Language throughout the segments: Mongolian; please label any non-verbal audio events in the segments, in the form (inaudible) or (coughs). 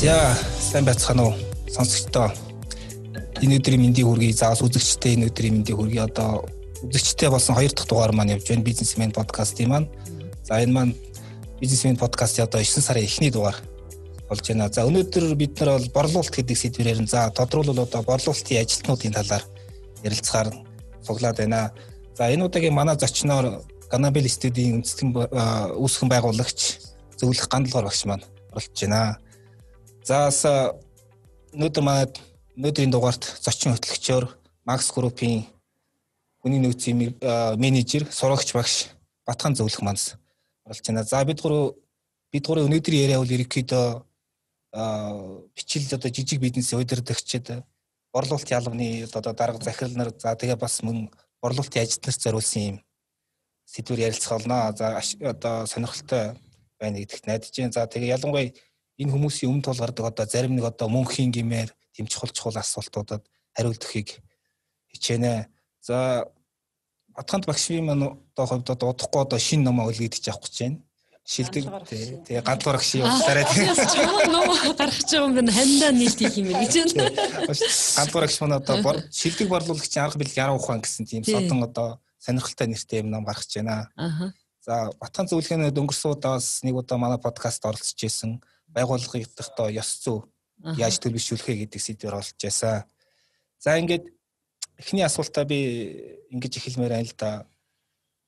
За сайн байцгаана уу сонсогчдоо. Энэ өдрийн мэндийг хүргэе. Заавал үзэгчтэй энэ өдрийн мэндийг хүргэе. Одоо үзэгчтэй болсон хоёр дахь дугаар маань явж байна. Бизнесмен подкастын маань. За энэ маань бизнесмен подкастын одоо 9 сарын эхний дугаар болж байна. За өнөөдөр бид нар бол борлуулалт гэдэг сэдвээр за тодруулбал одоо борлуулалтын ажилтнуудын талаар ярилцахаар цуглаад байна. За энэ удаагийн манай зочноор Ганабел студийн үндэстэн үүсгэн байгуулагч зөвлөх гандалгаар багш маань оролцож байна. За өнөөдөр манай өнөөдрийн дугаарт зочин хөтлөгчөөр Max Group-ийн хүний нөөцийн менежер, сурагч багш Батхан зөвлөх манс оролцож байна. За бид гурав бид гурав өнөөдрийн яриа бол ерөнхийдөө бичил одоо жижиг бизнесийн удирдагчид борлуулалт ялганы одоо дарга захирал нар за тэгээ бас мөн борлуулалтын ажилтнаас зориулсан юм сэдвэр ярилцах болно. За одоо сонирхолтой байна гэдэгт найдаж байна. За тэгээ ялангуяа энэ хүмүүсийн өмнө тул гардаг одоо зарим нэг одоо мөнхийн гимээр тэм чухал чухал асуултуудад хариултахыг хичээнэ. За Батханд багшийн маань одоо хувьд одоо удахгүй одоо шинэ номоо үлгэдэж авах гэж байна. Шилдэг тэгээ гандлуур агш явуулаарай тэгээ. Ном гаргаж байгаа юм байна. Хандаа нийтих юм гэж байна. Гандлуур агш маань одоо шилдэг борлуулагчийн арга бил яруу ухаан гэсэн тийм содон одоо сонирхолтой нэртэй юм ном гаргаж байна. За Батхан зөвлөгөөний өнгөрсөн удаас нэг удаа манай подкаст оролцож исэн байгууллагын идэхтөө ёс зүй яаж төлөвшүүлэхэ гэдэг сэдвээр олж ясаа. За ингээд эхний асуултаа би ингэж эхэлмээр байна л да.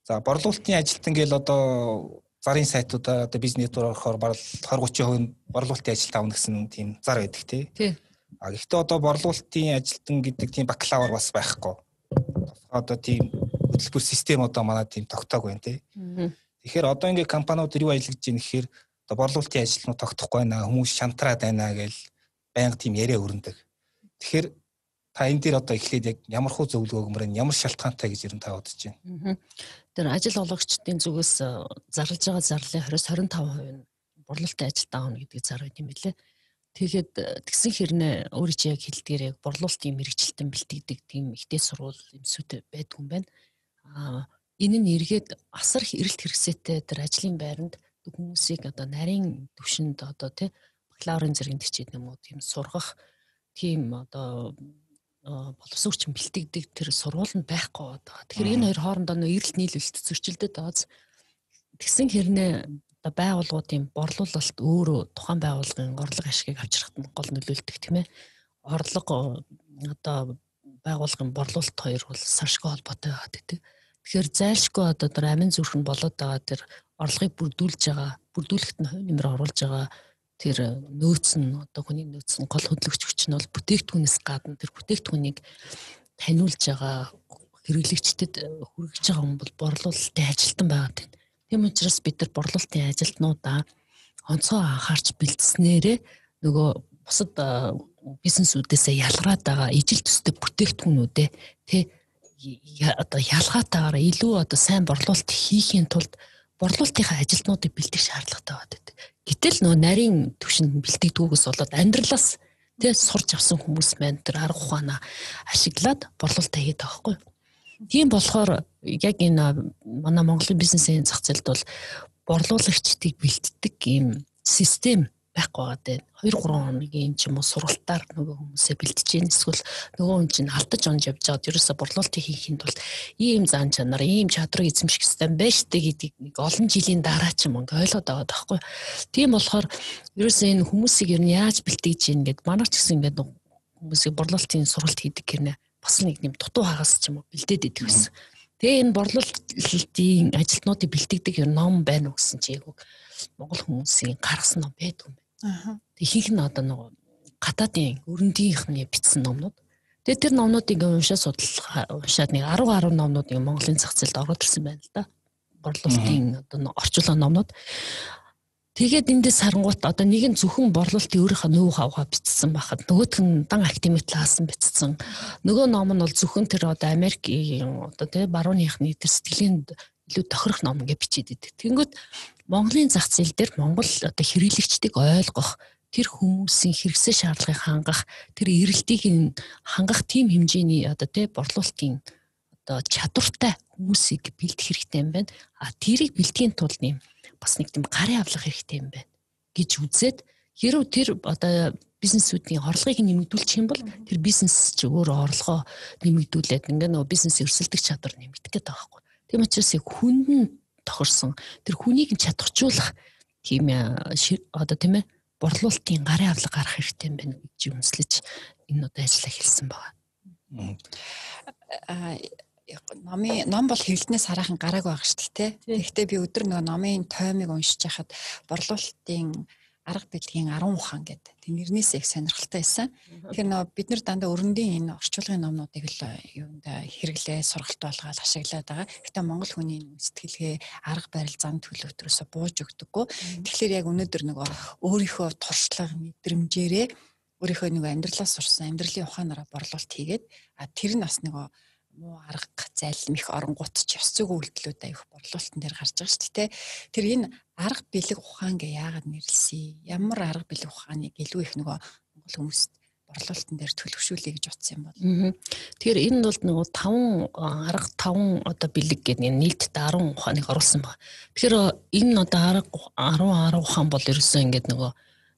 За борлуулалтын ажилтан гээл одоо зарын сайтуудаа одоо бизнес орохоор барал 20 30% борлуулалтын ажилт авна гэсэн тийм зар байдаг тий. Тий. А гэхдээ одоо борлуулалтын ажилтан гэдэг тийм бакалавр бас байхгүй. Одоо тийм хөтөлбөр систем одоо манай тийм тогтоог байна тий. Тэгэхээр одоо ингээд компаниуд юу ажиллаж байна гэхээр одоо борлуулалтын ажилтнууд тогтохгүй байна хүмүүс шантраад байна гэж байнга тийм яриа өрнөдөг. Тэгэхээр та энэ дээр одоо эхлээд яг ямар хуу зөвлөгөө өгмөр нь ямар шалтгаантай гэж ер нь та бодож байна. Тэр ажил олгогчдын зүгээс э, зарлж байгаа зарлалын 20-25% нь борлуулалтын ажилд аавна гэдэг зар байт юм билээ. Тэгээд э, тэгсэн хэрнээ өөрөө чи яг хэлдгээр яг борлуулалтын мэрэгчлэлтэн бэлтгэдэг тийм ихтэй сурвал юмсүүд байдгүй юм байна. Аа энэ нь эргээд асар их эрэлт хэрэгсээтэй тэр ажлын байранд хүмүүсийг одоо нарийн төвшөнд одоо тий бакалаврын зэрэгэнд хичээд юм уу тийм сургах тийм одоо боловсруучсан бэлтгэдэг тэр сургууль нь байхгүй одоо. Тэгэхээр энэ хоёр хоорондоо нөө эрэлт нийлүүлэлт зөрчилдөд байгааз тэгсэн хэрнээ одоо байгууллагуудын борлуулалт өөрөө тухайн байгууллагын орлого ашгийг авчрахад нь гол нөлөөлдөг тийм ээ. Орлого одоо байгууллагын борлуулалт хоёр бол саршгүй холбоотой байгаа гэдэг. Тэгэхээр зайлшгүй одоо тэр амин зүрхэн болоод байгаа тэр орлогыг бүрдүүлж байгаа, бүрдүүлэхэд нь хувь нэмэр оруулж байгаа тэр нөөц нь одоо хүний нөөц нь гол хөдөлгөгч хүч нь бол бүтээгдэхүүнээс гадна тэр бүтээгдэхүүнийг таниулж байгаа хэрэглэгчдэд хүргэж байгаа хүн бол борлуулалтын ажилтан байгаад байна. Тийм учраас бид нар борлуулалтын ажилтнуудаа онцгой анхаарч бэлдснээрээ нөгөө бусад бизнесүүдээсээ ялгараад байгаа ижил төстэй бүтээгдэхүүнүүдээ тэ одоо ялгаатаагаар илүү одоо сайн борлуулалт хийхийн тулд борлуулалтынхаа ажилтнуудыг бэлдэх шаардлагатай байдаг. Гэтэл нөө нарийн төвшөнд бэлтгэдэггүйгээс болоод амьдралаас тэгээ сурч авсан хүмүүс маань тэр арга ухаанаа ашиглаад борлуулалтаа хийдэг байхгүй. Тийм болохоор яг энэ манай Монголын бизнесийн зах зээлд бол борлуулагчдыг бэлддэг ийм систем байхгүй байгаа дээ. 2 3 хоногийн ч юм уу сургалтаар нөгөө хүмүүсээ бэлтэж гин эсвэл нөгөө хүн чинь алдаж онж явж байгаад ерөөсө борлуулалтыг хийхэд бол ийм зан чанар, ийм чадрыг эзэмших систем байж тээ гэдгийг нэг олон жилийн дараа ч юм ингээ ойлгоод байгаа байхгүй. Тийм болохоор ерөөсө энэ хүмүүсийг ер нь яаж бэлтгэж гин гэд манай ч гэсэн ингээ хүмүүсийг борлуулалтын сургалт хийдэг гэрнэ бас нэг юм дутуу хагас ч юм уу бэлдээд идэх гэсэн. Тэгээ энэ борлуулалтын ажилтнуудыг бэлтгэдэг юм ном байна уу гэсэн чи яг Монгол хүмүүсийн гаргасан ном байдгүй юм ихэнх нь одоо нөгөө гадаадын өрөндийнхний бичсэн номнууд. Тэгээ тэр номнуудыг уншаа судлах уншаад нэг 10 10 номнуудыг Монголын зах зээлд ороод ирсэн байна л да. Борлуулалтын одоо орчуулгын номнууд. Тэгээд эндээс харангуут одоо нэг нь зөвхөн борлуулалтын өөрийнхөө нөө хавгаа бичсэн байхад нөгөөх нь дан талаас нь бичсэн. Нөгөө ном нь бол зөвхөн тэр одоо Америкийн одоо тий барууныхны тэр сэтгэлийн илүү тохирох ном гэж бичээд идэг. Тэнгүүд Монголын зах зээл дээр Монгол одоо хэрэглэгчдийг ойлгох тэр хүмүүсийн хэрэгсэл шаардлагыг хангах тэр эрэлтийг хангах тийм хэмжээний одоо тий борлуулалтын одоо чадвартай хүмүүсийг бэлдэх хэрэгтэй юм байна. А тэрийг бэлтгэхийн тулд юм бас нэг тийм гарын авлах хэрэгтэй юм байна гэж үзээд Хэрв тэр одоо бизнесүүдийн орлогыг нэмэгдүүлчих юм бол тэр бизнес ч өөрөө орлогоо нэмэгдүүлээд ингээ нөгөө бизнес өрсөлдөх чадвар нэмэгдэх гэдэг байхгүй. Тийм учраас хүнд нь тохирсон тэр хүнийг чадахжуулах тийм одоо тийм ээ борлуулалтын гарын авлага гарах хэрэгтэй юм байна гэж үнслэж энэ удаа ажиллаа хэлсэн байгаа. Аа номын ном бол хэвлэлнээс хараахан гарааг байгаа шүү дээ. Тэгэхдээ би өдөр нөгөө номын тоймыг уншиж хахад борлуулалтын арга бэлгийн 10 ухаан гэдэг. Тэг нэрнээс их сонирхолтой байсан. Тэгэхээр нөө бид нар дандаа өрөндийн энэ орчуулгын номнуудыг л юунд хэрэглээ сургалт болгоод ашиглаад байгаа. Гэтэ Монгол хүний сэтгэлгээ арга барил зам төлөвтрөөсө бууж өгдөггүй. Тэгэхээр яг өнөөдөр нөгөө өөрийнхөө туршлага мэдрэмжээрээ өөрийнхөө нөгөө амьдралаас сурсан амьдралын ухаанаараа борлуулалт хийгээд тэр нь бас нөгөө муу арга зайлм их оронгууд ч ёс зүйн үйлдэлүүд аяг борлуулалтын дээр гарч байгаа шүү дээ. Тэр энэ арга бэлэг ухаан гэ яагаад нэрлсэн? Ямар арга бэлэг ухааныг илүү их нөгөө монгол хүмүүст борлуулалтын дээр төлөвшүүлэе гэж утсан юм бол. Тэгэхээр энэ бол нөгөө 5 арга 5 одоо бэлэг гэдэг нийтдээ 10 ухааныг оруулсан байна. Тэгэхээр энэ одоо арга 10 10 ухаан бол ерөөсөө ингээд нөгөө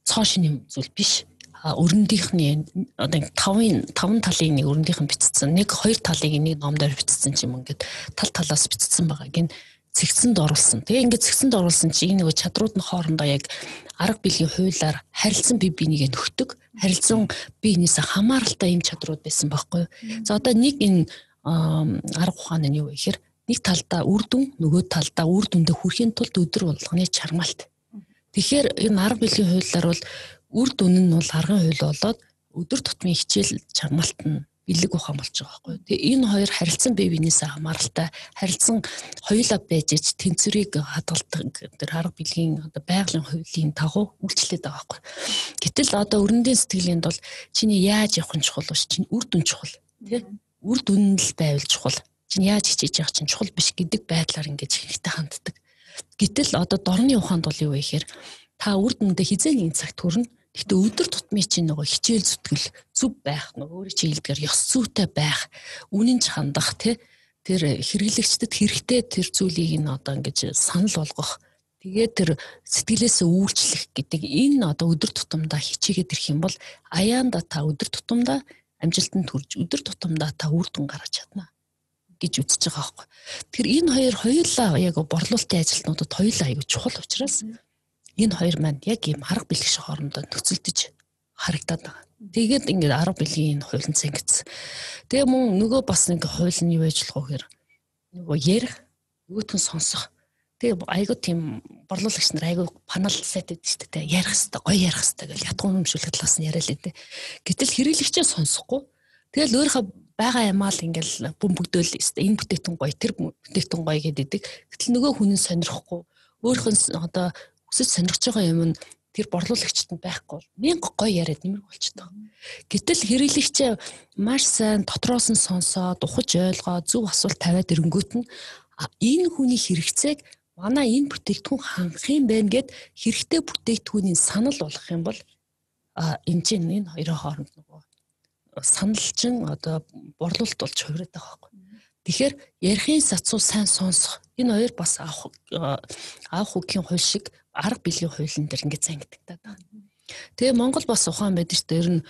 цоо шинийн зүйл биш өрөндийнхний одоо тавын таван талын нэг өрөндийнх нь бичсэн нэг хоёр талыг нэг номдоор бичсэн юм ингээд тал талаас бичсэн байгаа гин цэгцэнд оруулсан. Тэгээ ингээд цэгцэнд оруулсан чи энэ нөгөө чадрууд нь хоорондоо яг арга биелийн хуулиар харилцан бие биенийг нөхдөг. Харилцан биенээс хамааралтай юм чадрууд байсан байхгүй юу. За одоо нэг энэ арга ухаан нь юу вэ гэхээр нэг талдаа үр дүн нөгөө талдаа үр дүндээ хүрэхийн тулд өдөр болгоны чармаалт. Тэгэхээр энэ арга биелийн хуулиар бол үр дүн нь бол аргын хууль болоод өдөр тутмын хичээл чармаалт нь бэлэг ухаан болж байгаа байхгүй. Тэгээ энэ хоёр харилцан бие биенээсээ хамааралтай харилцан хоёулаа байж ич тэнцвэрийг хадгалдаг тэр арга билгийн одоо байгалийн хуулийн дагуу үйлчлээд байгаа байхгүй. Гэтэл одоо өрөндийн сэтгэлээнд бол чиний яаж явах нь чухал биш чинь үр дүн чухал тий үр дүн л байвал чухал чинь яаж хичээж явах чинь чухал биш гэдэг байдлаар ингэж хэрэгтэй ханддаг. Гэтэл одоо дорны ухаанд бол юу вэ гэхээр та үр дүндээ хизээ нэгэн цагт хүрнэ Гэхдээ өдөр тутмын чинь нөгөө хичээл зүтгэл зүв байх нөгөө өөрийн чинь хэлдгээр ёс зүйтэй байх, үнэн ч хандах тий тэр хэрэглэгчдэд хэрэгтэй тэр зүйлийг нь одоо ингэж санал болгох. Тэгээд тэр сэтгэлээсээ үйлчлэх гэдэг энэ одоо өдөр тутамдаа хичээгээд ирэх юм бол аяанда та өдөр тутамдаа амжилтанд хүрж өдөр тутамдаа та үр дүн гаргаж чадна гэж үзэж байгаа байхгүй. Тэгэхээр энэ хоёр хоёулаа яг борлуулалтын ажилтнуудад хоёулаа аягүй чухал учраас энэ хоёр маань яг ийм арга бэлгш хоорондоо нөхцөлдөж харагдаад байгаа. Тэгээд ингээд арга бэлгийн энэ хуулийн цэнгц. Тэгээ мөн нөгөө бас нэг хууль нь юу болох вэ гэхээр нөгөө ярих, нөгөөтгөн сонсох. Тэгээ айгуу тийм борлуулагч нар айгуу панал сайт байдаг шүү дээ. Ярих хэвээр, гоё ярих хэвээр гэл ятгуу юмшүүлэх талаас нь яриа л дээ. Гэтэл хэрэглэгчээ сонсохгүй. Тэгэл өөрийнхөө байгаа юмаа л ингээл бөмбөгдөөл энэ бүтээтэн гоё, тэр бүтээтэн гоё гэдэг. Гэтэл нөгөө хүн нь сонирхгүй. Нь одоо өсөж сонирхож байгаа юм нь тэр борлуулагчд нь байхгүй бол мянга гоё яриад нэмэр болчихдог. Гэтэл хэрэглэгчээ маш сайн дотроос нь сонсоод ухаж ойлгоо зөв асуулт тавиад ирэнгүүт нь энэ хүний хэрэгцээг манай энэ бүтээгдэхүүн хангах юм байна гэд хэрэгтэй бүтээгдэхүүний санал болгох юм бол энэ чинь энэ хоёрын хооронд нөгөө санал чинь одоо борлуулалт болж хувираад байгаа байхгүй. Тэгэхээр ярихын сацуу сайн сонсох энэ хоёр бас авах авах үгийн хууль шиг арга биелийн хуулийн дээр ингээд зангиддаг таа. Тэгээ Монгол бас ухаан байдаг шүү дээ. Ер нь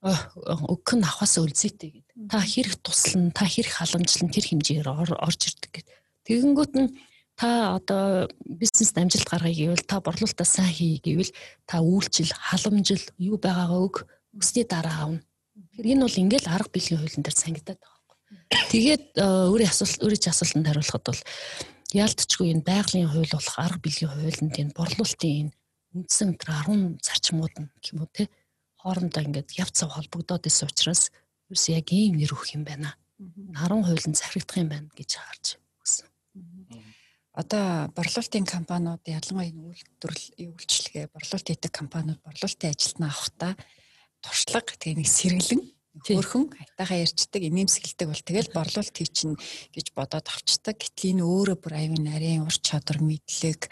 өгөх нь авахаас үлзээтэй гэдэг. Та хэрэг туслана, та хэрэг халамжлан тэр хэмжээгээр орж ирдэг гэдэг. Тэгэнгүүт нь та одоо бизнест амжилт гаргая гэвэл та борлуулалтаа сайн хий гэвэл та үйлчил, халамжил юу байгаагаа өг өсний дараа аавна. Тэгэхээр энэ бол ингээл арга биелийн хуулийн дээр сангидаад байгаа. Тэгээд өөрийн асуулт өөрийн асуултанд хариулахад бол яалтчгүй энэ байгалийн хууль болох арга биелийн хуулинд энэ борлуулалтын энэ үндсэн 10 зарчмууд нь уу те хоорондоо ингээд яв цав холбогдоод исэн учраас юус яг ийм нэр өгөх юм байна. 10 хуулийн захирагдах юм байна гэж харж өгсөн. Одоо борлуулалтын компаниуд ялангуяа үйлдвэрлэл үйлчлэгээ борлуулалт хийдэг компаниуд борлуулалтын ажилтнаа авахдаа туршлага тэгээ нэг сэргэлэн Хөрхөн хайтайхаа ярьцдаг, инээмсэгэлдэг бол тэгэл борлуулалт хий чинь гэж бодоод авчдаг. Гэтэл энэ өөрөө бүр аюун нарийн ур чадвар мэдлэг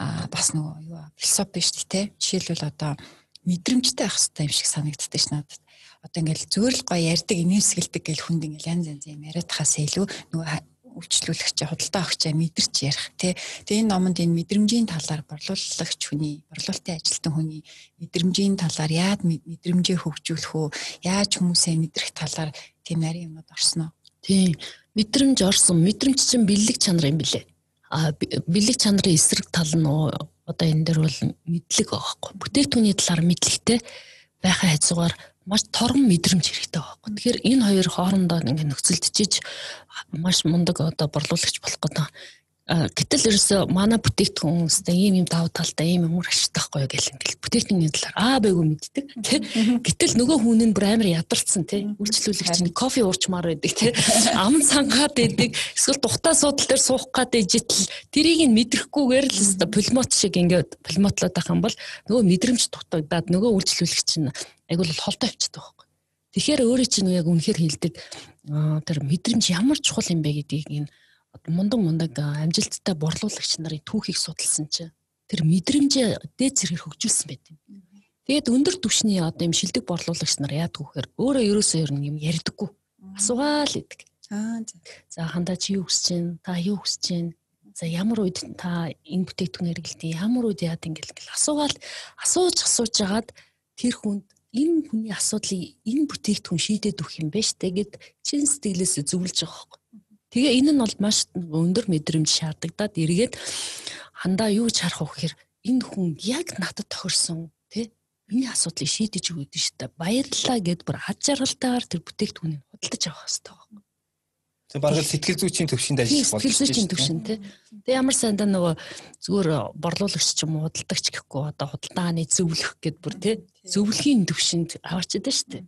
аа бас нөгөө юу философи шүү дээ. Жишээлбэл одоо мэдрэмжтэй байх хэрэгтэй юм шиг санагддаг ш надад. Одоо ингээл зөөрл гоё ярьдаг, инээмсэгэлдэг гэл хүнд ингээл янз янз юм яриад хасаа илүү нөгөө үйлчлүүлэгч худалдаа өгчөө мэдэрч ярих тий. Тэгээ энэ номонд энэ мэдрэмжийн талаар борлуулагч хүний, борлуулалтын ажилтан хүний мэдрэмжийн талаар яад мэдрэмжээ хөгжүүлэх үү, яаж хүмүүсээ мэдрэх талаар тийм нарийн юмуд орсноо. Тий. Мэдрэмж орсон. Мэдрэмж чинь бэлэг чанар юм билэ. А бэлэг чанарын эсрэг тал нь одоо энэ дээр бол мэдлэг байхгүй. Бүтээгдэхүүний талаар мэдлэгтэй байхаа хязгаар маш торгон мэдрэмж хэрэгтэй байхгүй. Тэгэхээр энэ хоёр хоорондоо ингээд нөхцөлдөж маш мундаг одоо борлуулагч болох гэдэг. Гэтэл ерөөсө манай бүтээгдэхүүн өстэй ийм ийм давуу талтай ийм юм ашигтай байхгүй гэл ингээл бүтээгдэхүүний талаар аа байгуу мэддэг тий. Гэтэл нөгөө хүн нь бүр амар ядарсан тий. Үйлчлүүлэгч нь кофе уурчмаар байдаг тий. Ам цангаад байдаг. Эсвэл тухтай суудлын дээр суух гад ижитл тэрийг нь мэдрэхгүйгээр л өстой пулмот шиг ингээд пулмотлоод байх юм бол нөгөө мэдрэмж дутагдаад нөгөө үйлчлүүлэгч нь айгуул холдоо авчдаг байхгүй. Тэгэхээр өөрөө чинь яг үнэхээр хэлдэг тэр мэдрэмж ямар чухал юм бэ гэдгийг энэ мундаг мундаг амжилттай борлуулагч нарын түүхийг судалсан чинь тэр мэдрэмжээ дээд зэрэг хөгжүүлсэн байт юм. Тэгээд өндөр түвшний одоо юм шилдэг борлуулагч нар яадаг вэхээр өөрөө ерөөсөө ер нь юм ярьдаггүй. Асуугаал идэг. Аа за хандаа чи юу хүсэж байна? Та юу хүсэж байна? За ямар үед та энэ бүтээгдэхүүн хэрэглэдэг? Ямар үед яад ингээл асуугаал асууж асууж жагаад тэр хүнд энэ хүний асуудлыг энэ бүтээгдэхүүн шийдээд өгөх юм байна штэ гэд чин сэтгэлээс зөвлөж байгаа хөөх. Тэгээ энэ нь бол маш өндөр мэдрэмж шаардагдаад эргээд хандаа юу ч харах вэ гэхээр энэ хүн яг надад тохирсон тий миний асуудлыг шийдэж өгöd нь штэ баярлалаа гэд бүр ад жаргалтайгаар тэр бүтээгдэхүүнийг худалдаж авах хэрэгтэй байна. Тэгээ бараг сэтгэл зүйчийн төвшөнд ажиллах болж байна. Сэтгэл зүйчийн төвшин тий. Тэгээ ямар сайндаа нөгөө зүгээр борлуулагч ч юм уу худалдагч гэхгүй одоо худалдааны зөвлөх гэд бүр тий. Зөвлөхийн төвшөнд аваачдаг шүү дээ.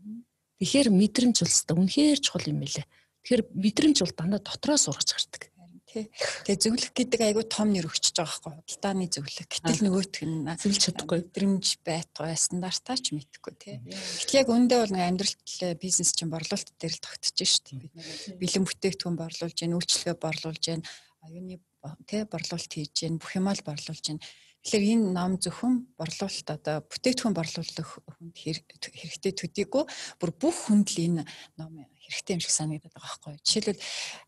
Тэгэхээр мэдрэмж улстай үнэхээр чухал юм байлээ. Тэгэхээр мэдрэмж бол дандаа дотроо сургаж гардаг. Тэгээ зөвлөх гэдэг айгүй том нэр өгчөж байгаа байхгүй худалдааны зөвлөх. Гэтэл нөгөөх нь зөвлөж чадахгүй мэдрэмж байтугай стандартаа ч мэдэхгүй тий. Гэтэл яг өндөө бол нэг амьдралт бизнес чинь борлуулалт дээр л тогтож шүү дээ. Бэлэн бүтээгдэхүүн борлуулж гин үйлчлэгээ борлуулж гин оюуны тий борлуулалт хийж гин бүх юмаа л борлуулж гин. Тэгэхээр энэ ном зөвхөн борлуулалт одоо бүтээгдэхүүн борлуулах хүнд хэрэгтэй төдийгүй бүр бүх хүнд л энэ ном хэрэгтэй юм шиг санагдаад байгаа байхгүй. Жишээлбэл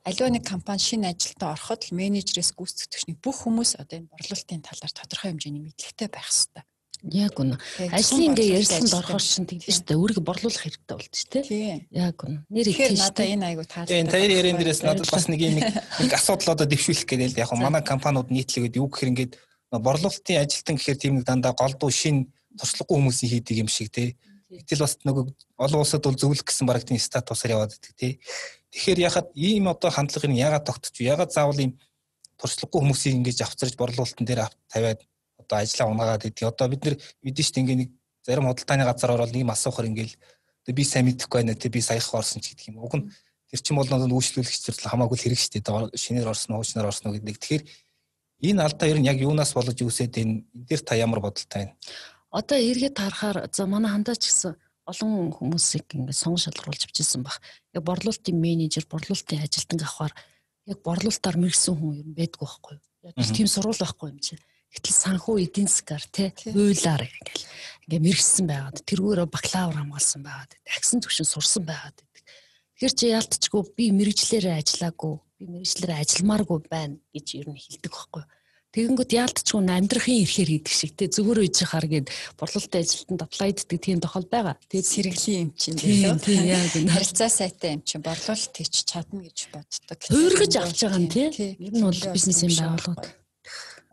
аливаа нэг компани шинэ ажилдаа ороход л менежерээс гүйцэтгэгчний бүх хүмүүс одоо энэ борлуулалтын талаар тодорхой хэмжээний мэдлэгтэй байх хэрэгтэй. Яг үнэ. Ажлын ингээ ярьсанд орохоор чинь тэгдэж штэ өөрийгөө борлуулах хэрэгтэй болд ч тий. Яг үнэ. Нэр их надаа энэ айгу таалагдав. Тийм таяр ярен дээрээс надад бас нэг юм нэг асуудал одоо дэвшүүлэх гэдэг л яг манай компаниуд нийтлэгээд юу гэхээр ингээд борлуулалтын ажилтан гэхээр тийм нэг дандаа голдуу шин туршлагагүй хүмүүсийн хийдэг юм шиг тий. Гэтэл бас нөгөө олон улсад бол зөвлөх гэсэн бараг тийм статусаар яваад байдаг тий. Тэгэхээр яхад ийм одоо хандлагыг нь ягаад тогтчих вэ? Ягаад заавал ийм туршлагагүй хүмүүсийг ингэж авчирч борлуулалтын дээр тавиад одоо ажиллаа унаагаад идэг. Одоо бид нар мэдэн шүү дээ ингээ нэг зарим худалдааны газар ороод ийм асуухаар ингээл би сайн мэдэхгүй байна тий би саяхан орсон ч гэдэг юм. Уг нь тэр чинь бол нэг үйлчлүүлэгч зэрэг хамаагүй хэрэг шүү дээ. Шинээр орсон уу, хуучнаар орсон уу гэдэг. Тэгэхээр энэ алдаа ер нь яг юунаас болж үүсээд энэ энэ дээр та ямар бодолтой байна? Одоо эргээд харахаар за манай хандаа ч гэсэн олон хүмүүсийг ингээд сонгон шалгаруулж авчихсан баг. Яг борлуулалтын менежер, борлуулалтын ажилтан авахаар яг борлуулалтаар мэрэгсэн хүн юм байдгүй байхгүй юу? Яг тийм сурвал байхгүй юм чинь. Гэтэл санхүү эдийн засгаар тий хуулаар ингээл ингээ мэрэгсэн байгаад тэргүүрээ бакалавр хамгаалсан байгаад агсан төвшин сурсан байгаад байдаг. Тэгэхээр чи яалтчгүй би мэрэгчлэрээ ажиллаагүй, би мэрэгчлэрээ ажилламааргүй байна гэж ер нь хэлдэг байхгүй юу? Тэгэнгүүт яалтчгүй амьдрахын ирэхээр хийдэг шиг те зүгээр үйж хаар гээд борлуулалтын ажилтанд аплайддаг тийм тохиол байгаа. Тэгээд сэргэлийн юм чинь тийм тийм яг харилцаа сайтай юм чинь борлуулалт хийж чадна гэж боддог. Хөргөж авч байгаа юм тий. Ер нь бол бизнесийн байгууллагууд.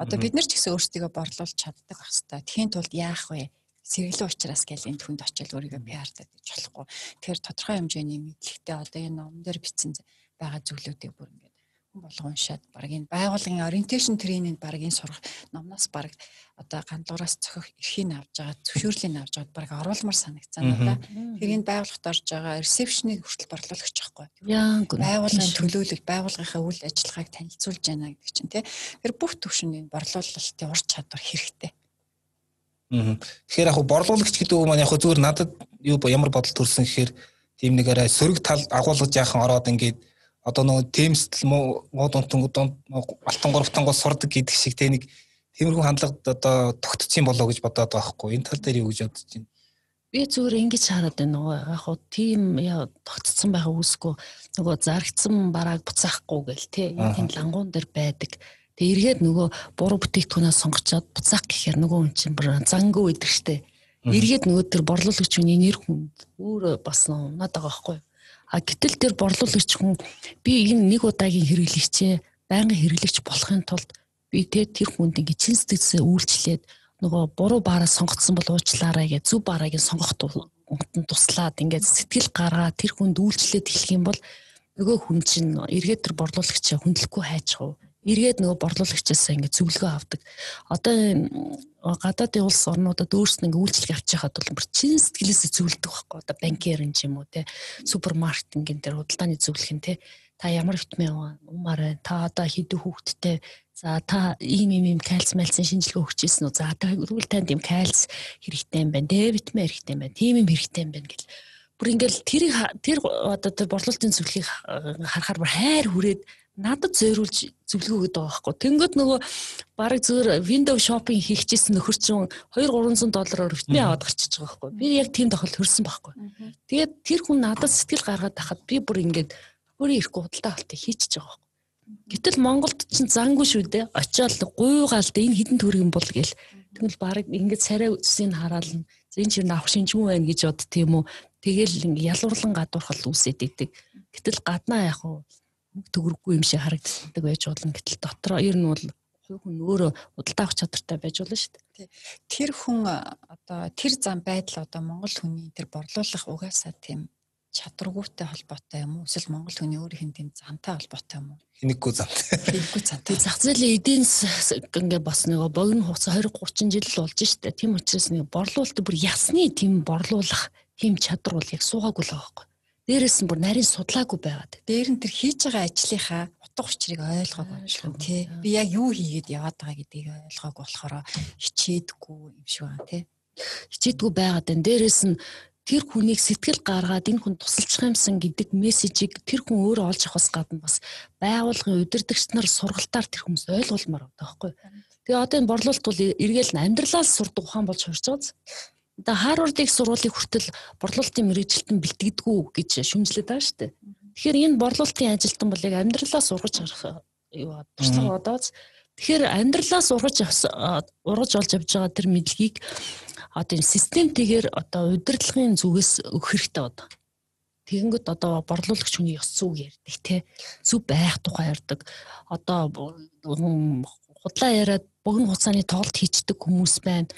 Одоо бид нар ч гэсэн өөрсдөө борлуулж чаддаг байх хэвээр. Тэхийн тулд яах вэ? сэргэлэн учраас гэл энэ хүнд очил өөрийгөө пиардад гэж болохгүй. Тэгэхээр тодорхой хэмжээний мэдлэгтэй одоо энэ ном дээр бичсэн байгаа зүйлүүдийг бүр ингэ болгон уншаад баг энэ байгууллагын ориенташн тренинг баг энэ сурах номноос баг одоо гандлуураас цохих эрхийг авж байгаа зөвшөөрлийг авж байгаа баг оруулмар санагцсан надаа. Тэр энэ байгууллагт орж байгаа ресепшнийг хүртэл борлуулагч байхгүй. Байгууллагын төлөөлөл байгууллагынхаа үйл ажиллагааг танилцуулж байна гэдэг чинь тий. Тэр бүх төвшөнд энэ борлуулалтын ур чадвар хэрэгтэй. Тэгэхээр яг борлуулагч гэдэг үг маань яг зүгээр надад юу ямар бодол төрсэн гэхээр тийм нэг арай сөрөг тал агуулгаж яахан ороод ингээд одоо нөгөө темстэл муу дунтангууд алтан гуравтангууд сурдаг гэдэг шиг те нэг тиймэрхүү хандлагад одоо тогтцсон болоо гэж бодоод байгаа хгүй энэ тал дээр юу гэж бодож байна Би зүгээр ингэж хараад байна нөгөө яг хуу тийм тогтцсон байгаа үсгүй нөгөө зарагдсан барааг буцаахгүй гэл те тийм лангуун дээр байдаг. Тэгээ эргээд нөгөө буруу бүтээгдэхүүнээ сонгочоод буцаах гэхээр нөгөө хүн чинь бүр зангуу идэг штэ. Эргээд нөгөө тэр борлуулагч хүний нэр хүнд өөр бас унаад байгаа байхгүй. А гэтэл тэр борлуулагч хүн би энэ нэг удаагийн хэрэглэгчээ байнгын хэрэглэгч болохын тулд би тэ тэр хүнд ингэ чин сэтгэлсээ үйлчлээд нөгөө буруу баараа сонгоцсон бол уучлаарай гэж зөв баарааг нь сонгох туслаад ингээд сэтгэл гаргаа тэр хүнд үйлчлээд эхлэх юм бол нөгөө хүн чинь эргээд тэр борлуулагчаа хүндлэхгүй хайчих уу эргээд нөгөө борлуулагчаас ингээд зөвлөгөө авдаг. Одоо гадаадын улс орнуудад өөрснөө ингээд үйлчлэг авч яхад бол бүр чин сэтгэлээсээ зөвлөдөг байхгүй. Одоо банкер юм ч юм уу те супермаркетингийн тэр худалдааны зөвлөх нь те та ямар витамин уумаар. Та одоо хэдэн хүүхэдтэй За та ийм ийм ийм кальц мальцын шинжилгээ өгч ирсэн үү? За тэгвэл танд ийм кальц хэрэгтэй юм байна. Д витамин хэрэгтэй юм байна. Тийм юм хэрэгтэй юм байна гэл. Бүр ингээл тэр тэр одоо тэр борлуулалтын зөвлөхийг харахаар бүр хайр хүрээд надад зориулж зөвлөгөө байгаа байхгүй. Тэнгөт нөгөө баг зөвөр window shopping хийчихсэн нөхөр чинь 2 300 доллараар витамин аваад гарчиж байгаа байхгүй. Би яг тийм тохиол хөрсөн байхгүй. Тэгээд тэр хүн надад сэтгэл гаргаад байхад би бүр ингээд өөрөө ирэхгүй худалдаа авалтыг хийчихэж байгаа байхгүй. Гэтэл Монголд чинь зангүй шүү дээ. Очиод гуйгаал дээ энэ хідэн төргийн бол гэл. Тэгвэл баг ингээд царай үсийг хараална. Зэн чинь авах шинжгүй байна гэж бод тийм үү. Тэгэл ялуурлан гадуурхал үсэд идэг. Гэтэл гаднаа яг уу төгөрөхгүй юм шиг харагддаг байж болно. Гэтэл дотроо ер нь бол хувь хүн өөрөө худалдаа авах чадвартай байж болно шүү дээ. Тэр хүн одоо тэр зам байдал одоо Монгол хүний тэр борлуулах угаасаа тийм чадваргүйтэй холбоотой юм уу? Эсвэл Монгол хүний өөрийнх нь тийм зантай холбоотой юм уу? Хинэггүй зантай. Хинэггүй зантай. Зах зээлийн эдийн ингээ бас нэг богино хугацаа 20 30 жил болж штэ. Тийм учраас нэг борлуулалт бүр ясны тийм борлуулах тийм чадвар бол яг суугаагүй л байгаа байхгүй. Дээрээс нь бүр нарийн судлаагүй байгаад. Дээр нь тэр хийж байгаа ажлынхаа утга учирыг ойлгоогүй юм тий. Би яг юу хийгээд яваад байгаа гэдгийг ойлгоогүй болохоор хичээдэггүй юм шиг байна тий. Хичээдэггүй байгаад байна. Дээрээс нь тэр хүнийг сэтгэл гаргаад энэ хүн тусалчих юмсан гэдэг мессежийг тэр хүн өөрөө олж авахаас гадна бас байгууллагын удирдагч нар сургалтаар тэр хүмүүс ойлгуулмаар байгаа байхгүй. Тэгээ одоо энэ борлуулалт бол эргээл амьдралаас сурдаг ухаан болж хувирч байгаа. Одоо Харвардыг сургуулийн хүртэл борлуулалтын мэрэгжилтэн бэлтгэдэггүй гэж шүмжлээд байгаа шүү дээ. Тэгэхээр энэ борлуулалтын ажилтан бол яг амьдралаас ургаж харах юу туршлага одооц Тэгэхээр амьдралаас ургаж ургаж олж авж байгаа тэр мэдлэгийг одоо энэ системтэйгээр одоо удирдлагын зүгээс өгөх хэрэгтэй одоо. Тэгэнгүүт одоо борлуулагч хүний ёс зүг ярьдаг те зүв байх тухай ярьдаг. Одоо худлаа яриад богино хугацааны тоглолт хийчдэг хүмүүс байна.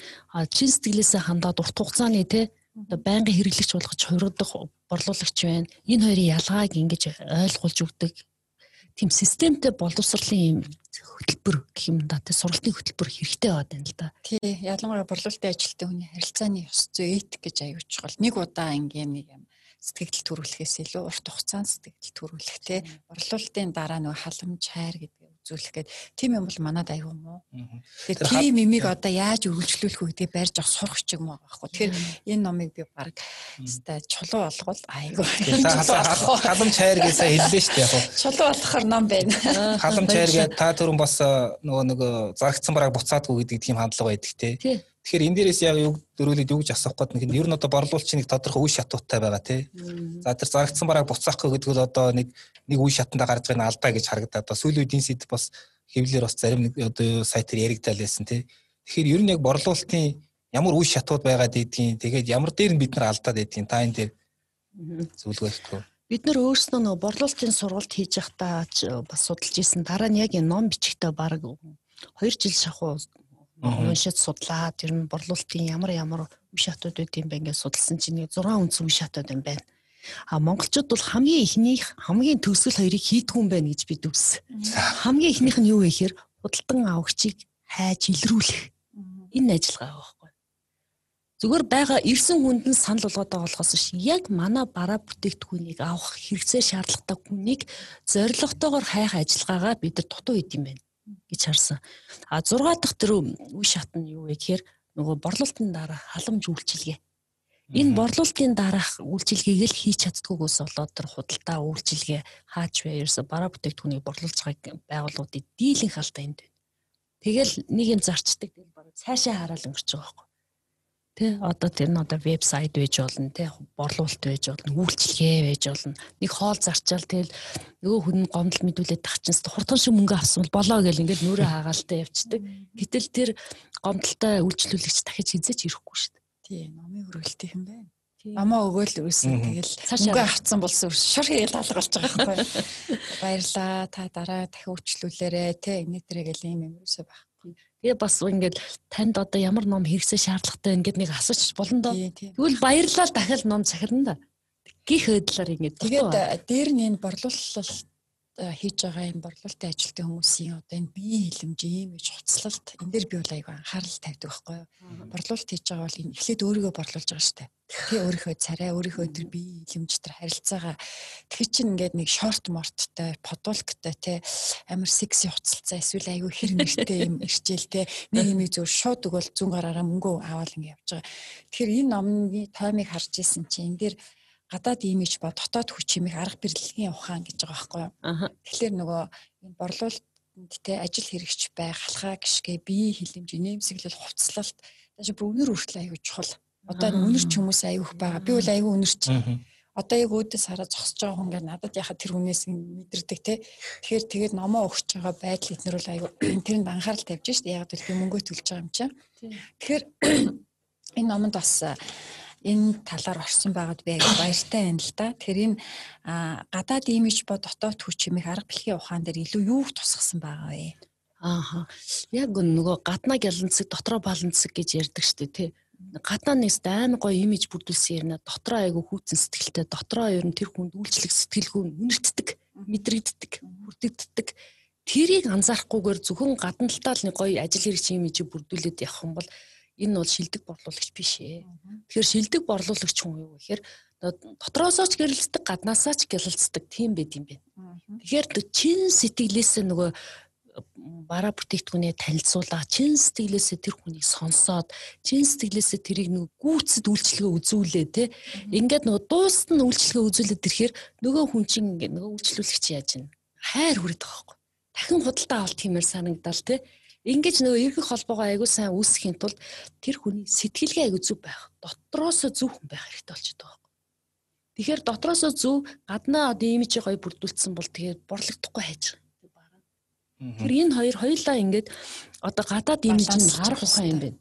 Чин сэтгэлээсээ хандаад урт хугацааны те одоо байнгын хэрэглэгч болгож хувирдах борлуулагч байна. Энэ хоёрын ялгааг ингэж ойлгуулж өгдөг тийм системтэй боловсролын юм хөтөлбөр гэх юм да тий сургалтын хөтөлбөр хэрэгтэй байгаад байна л да. Тий ялангуяа борлуулалтын ажилтны хүний харилцааны ёс зүй этик гэж аюуч гол нэг удаа ингээм нэг юм сэтгэл төрүүлэхээс илүү урт хугацаанд сэтгэл төрүүлэх тий борлуулалтын дараа нөгөө халамж хайр гэдэг үзүүлэх гээд тийм юм бол манад аюу мó. Тэгэхээр тийм имийг одоо яаж үргэлжлүүлэх вэ гэдгийг барьж авах сурах чиг мó байхгүй. Тэгэхээр энэ номыг би баг өстой чулуу болгол аюу. Халамж хайр гэсэн хэллээ шүү дээ яг. Чулуу болохоор ном байна. Халамж хайр гэдэг та түрүүн бас нөгөө нөгөө зарагдсан бараг буцаадгүй гэдэг тийм хандлага байдаг тий. Тэгэхээр энэ дээрээс яг юу дөрүүлээд юу гэж асуух гээд нэг ер нь одоо борлуулалтын нэг тодорхой үе шатуутай байгаа тий. За тэр зарагдсан бараг буцаахгүй гэдэг нь одоо нэг нэг үе шатанда гарч байгаа алдаа гэж харагдаад одоо сүүлийн үеийн сэдв бас хэвлэлээр бас зарим нэг одоо сайтар яригдал байсан тий. Тэгэхээр ер нь яг борлуулалтын ямар үе шатууд байгаад идэгин тэгээд ямар дээр нь бид нар алдаад идэгин та энэ дээр зөвлөгөө өгөх бид нар өөрсдөө нөгөө борлуулалтын сургалт хийж явахдаа бас судалж исэн дараа нь яг энэ ном бичгтээ баг 2 жил шахуу уншиж судлаад ер нь борлуулалтын ямар ямар үе шатууд байд юм бэ ингээд судалсан чинь 6 үндсэн үе шатууд юм байна. А монголчууд бол хамгийн ихнийх хамгийн төгсгөл хоёрыг хийдгүү юм байна гэж бид үзсэн. Хамгийн ихнийх нь юу вэ гэхээр худалдан авагчийг хайж илрүүлэх. Энэ ажиллагаа байхгүй. Зүгээр байгаа ирсэн хүнд нь санал болгоод байгаа болохоос ш яг манай бараа бүтээгдэхүүнийг авах хэрэгцээ шаардлагатай хүнийг зорилготойгоор хайх ажиллагаагаа бид нар дутуу хийд юм байна гэж харсан. А 6 дахь тэр үе шат нь юу вэ гэхээр нөгөө борлуулалтын дараа халамж үйлчилгээ. Энэ борлуулалтын дараах үйлчилгээг л хийж чаддгүйгээс болоод тэр худалдаа үйлчилгээ хаач байерс бараа бүтээгдэхүүнийг борлуулж байгаа байгууллагуудыг дийлэн халдаа энд байна. Тэгэл нэг юм зарчдаг тэгэл бараг цаашаа хараад өнгөрч байгаа байхгүй. Тэ одоо тэр нь одоо вебсайт байж болно, тэ борлуулалт байж болно, үйлчлэгээ байж болно. Нэг хоол зарчаал тэгэл нөгөө хүн гомдол мэдүүлээд тахчихсан хурдан шиг мөнгө авсан бол болоо гэл ингээд нүрэ хаагаалтай явцдаг. Гэтэл тэр гомдолтой үйлчлүүлэгч дахиж хизээч ирэхгүй шүү дээ. Тий, номын хөргөлтийнхэн байна. Намаа өгөөл үүсэн тэгэл мөнгө авцсан болсон шур хийгээл алгалж байгаа (laughs) байхгүй. Баярлаа. Та дараа дахин үйлчлүүлээрэ тэ инээтрэ гэл юм юм юусоо байх. Тэгээ бас ингээд танд одоо ямар ном хэрэгсээ шаардлагатай ингээд нэг асууж болно доо. Тэгвэл баярлал дахиад ном захирна да. Гих хөдлөөр ингээд. Тэгээд дээр нь энэ борлуулалт хийж байгаа юм борлуулалтын ажилтны хүмүүсийн одоо энэ биеийн хилэмж ийм иж хуцлалт энэ дээр би бол айгүй анхаарал тавьдаг байхгүй юу. Борлуулалт хийж байгаа бол энэ эхлээд өөрийгөө борлуулж байгаа штэ. Тэгээ өөрийнхөө царай өөрийнхөө тэр биеийн хилэмж тэр харилцаагаа тэг чинь ингээд нэг шорт морттой подулктай те амар секси хуцалцаа эсвэл айгүй хэр нэртэй юм ирчээл те нэг юм зөв шууд өгөөл зүүн гараараа мөнгө аваад ингээд явж байгаа. Тэгэхээр энэ номны таймыг харж исэн чинь энэ дээр гадаад имиж ба дотоод хүч хэмээх арга барилгын ухаан гэж байгаа байхгүй юу. Тэгэхээр нөгөө энэ борлуулалтанд те ажил хэрэгч байх, халхаа гიშгэ, биеийн хилэмж, нэмсэглэл, хувцлалт тааш бүр өнөр хүртэл аягүй чухал. Одоо өнөрч хүмүүс аягүй байгаа. Би бол аягүй өнөрч. Одоо яг өөдөөс хараа зогсож байгаа хүн ингээд надад яхаа тэр хүнээс мэдэрдэг те. Тэгэхээр тэгээд номоо өгч байгаа байдал эднэр бол аягүй (clears throat) тэрэнд анхаарал тавьж шít. Яг л би мөнгөө төлж байгаа юм чинь. Тэгэхээр (clears throat) энэ номонд бас энэ талаар орсон байгаад би баяртай байна л да. Тэр энэ гадаад имиж ба дотоод хүч хэмээх арга бэлгийн ухаан дээр илүү юу тусгасан байгаа вэ? Ааха. Яг нөгөө гаднаа гяланцэг дотроо баланцэг гэж ярьдаг шүү дээ тий. Гадаа нэгс амар гоё имиж бүрдүүлсэн ярина. Дотроо айгу хүүцэн сэтгэлтэй, дотроо ер нь тэр хүнд үйлчлэг сэтгэлгүй үнэртдэг, мэдрэгддэг, хүрдэгддэг. Тэрийг анзаарахгүйгээр зөвхөн гадна талтаа л нэг гоё ажил хэрэгч имижийг бүрдүүлээд явах юм бол энэ бол шилдэг борлуулагч биш ээ. Тэгэхээр шилдэг борлуулагч хүн юу гэхээр дотроосоо ч гэрэлцдэг, гаднаасаа ч гялалцдаг тийм байд юм байна. Тэгэхээр чин сэтгэлээсээ нөгөө бараа бүтээгдэхүүнээ танилцуулаа, чин сэтгэлээсээ тэр хүнийг сонсоод, чин сэтгэлээсээ тэрийг нөгөө гүйцэд үйлчлэгээ үзүүлээ те. Ингээд нөгөө дуустал нь үйлчлэгээ үзүүлээд ирэхээр нөгөө хүн чинь ингээд нөгөө үйлчлүүлэгч яаж ийн хайр хүрээд байгаа байхгүй. Дахин худалдаа авалт хиймээр санагдал те. Ингэж нөгөө эргэх холбоогоо аягүй сайн үүсгэхийн тулд тэр хүний сэтгэлгээ аягүй зөв байх. Дотроосоо зөв хүн байх хэрэгтэй болчиход байгаа. Тэгэхээр дотроосоо зөв гаднаа одоо имижээ гоё бүрдүүлсэн бол тэгээд борлогдохгүй хайж байгаа. Тэр энэ хоёр хоёулаа ингээд одоо гадаад имиж нь арга ухаан юм байна.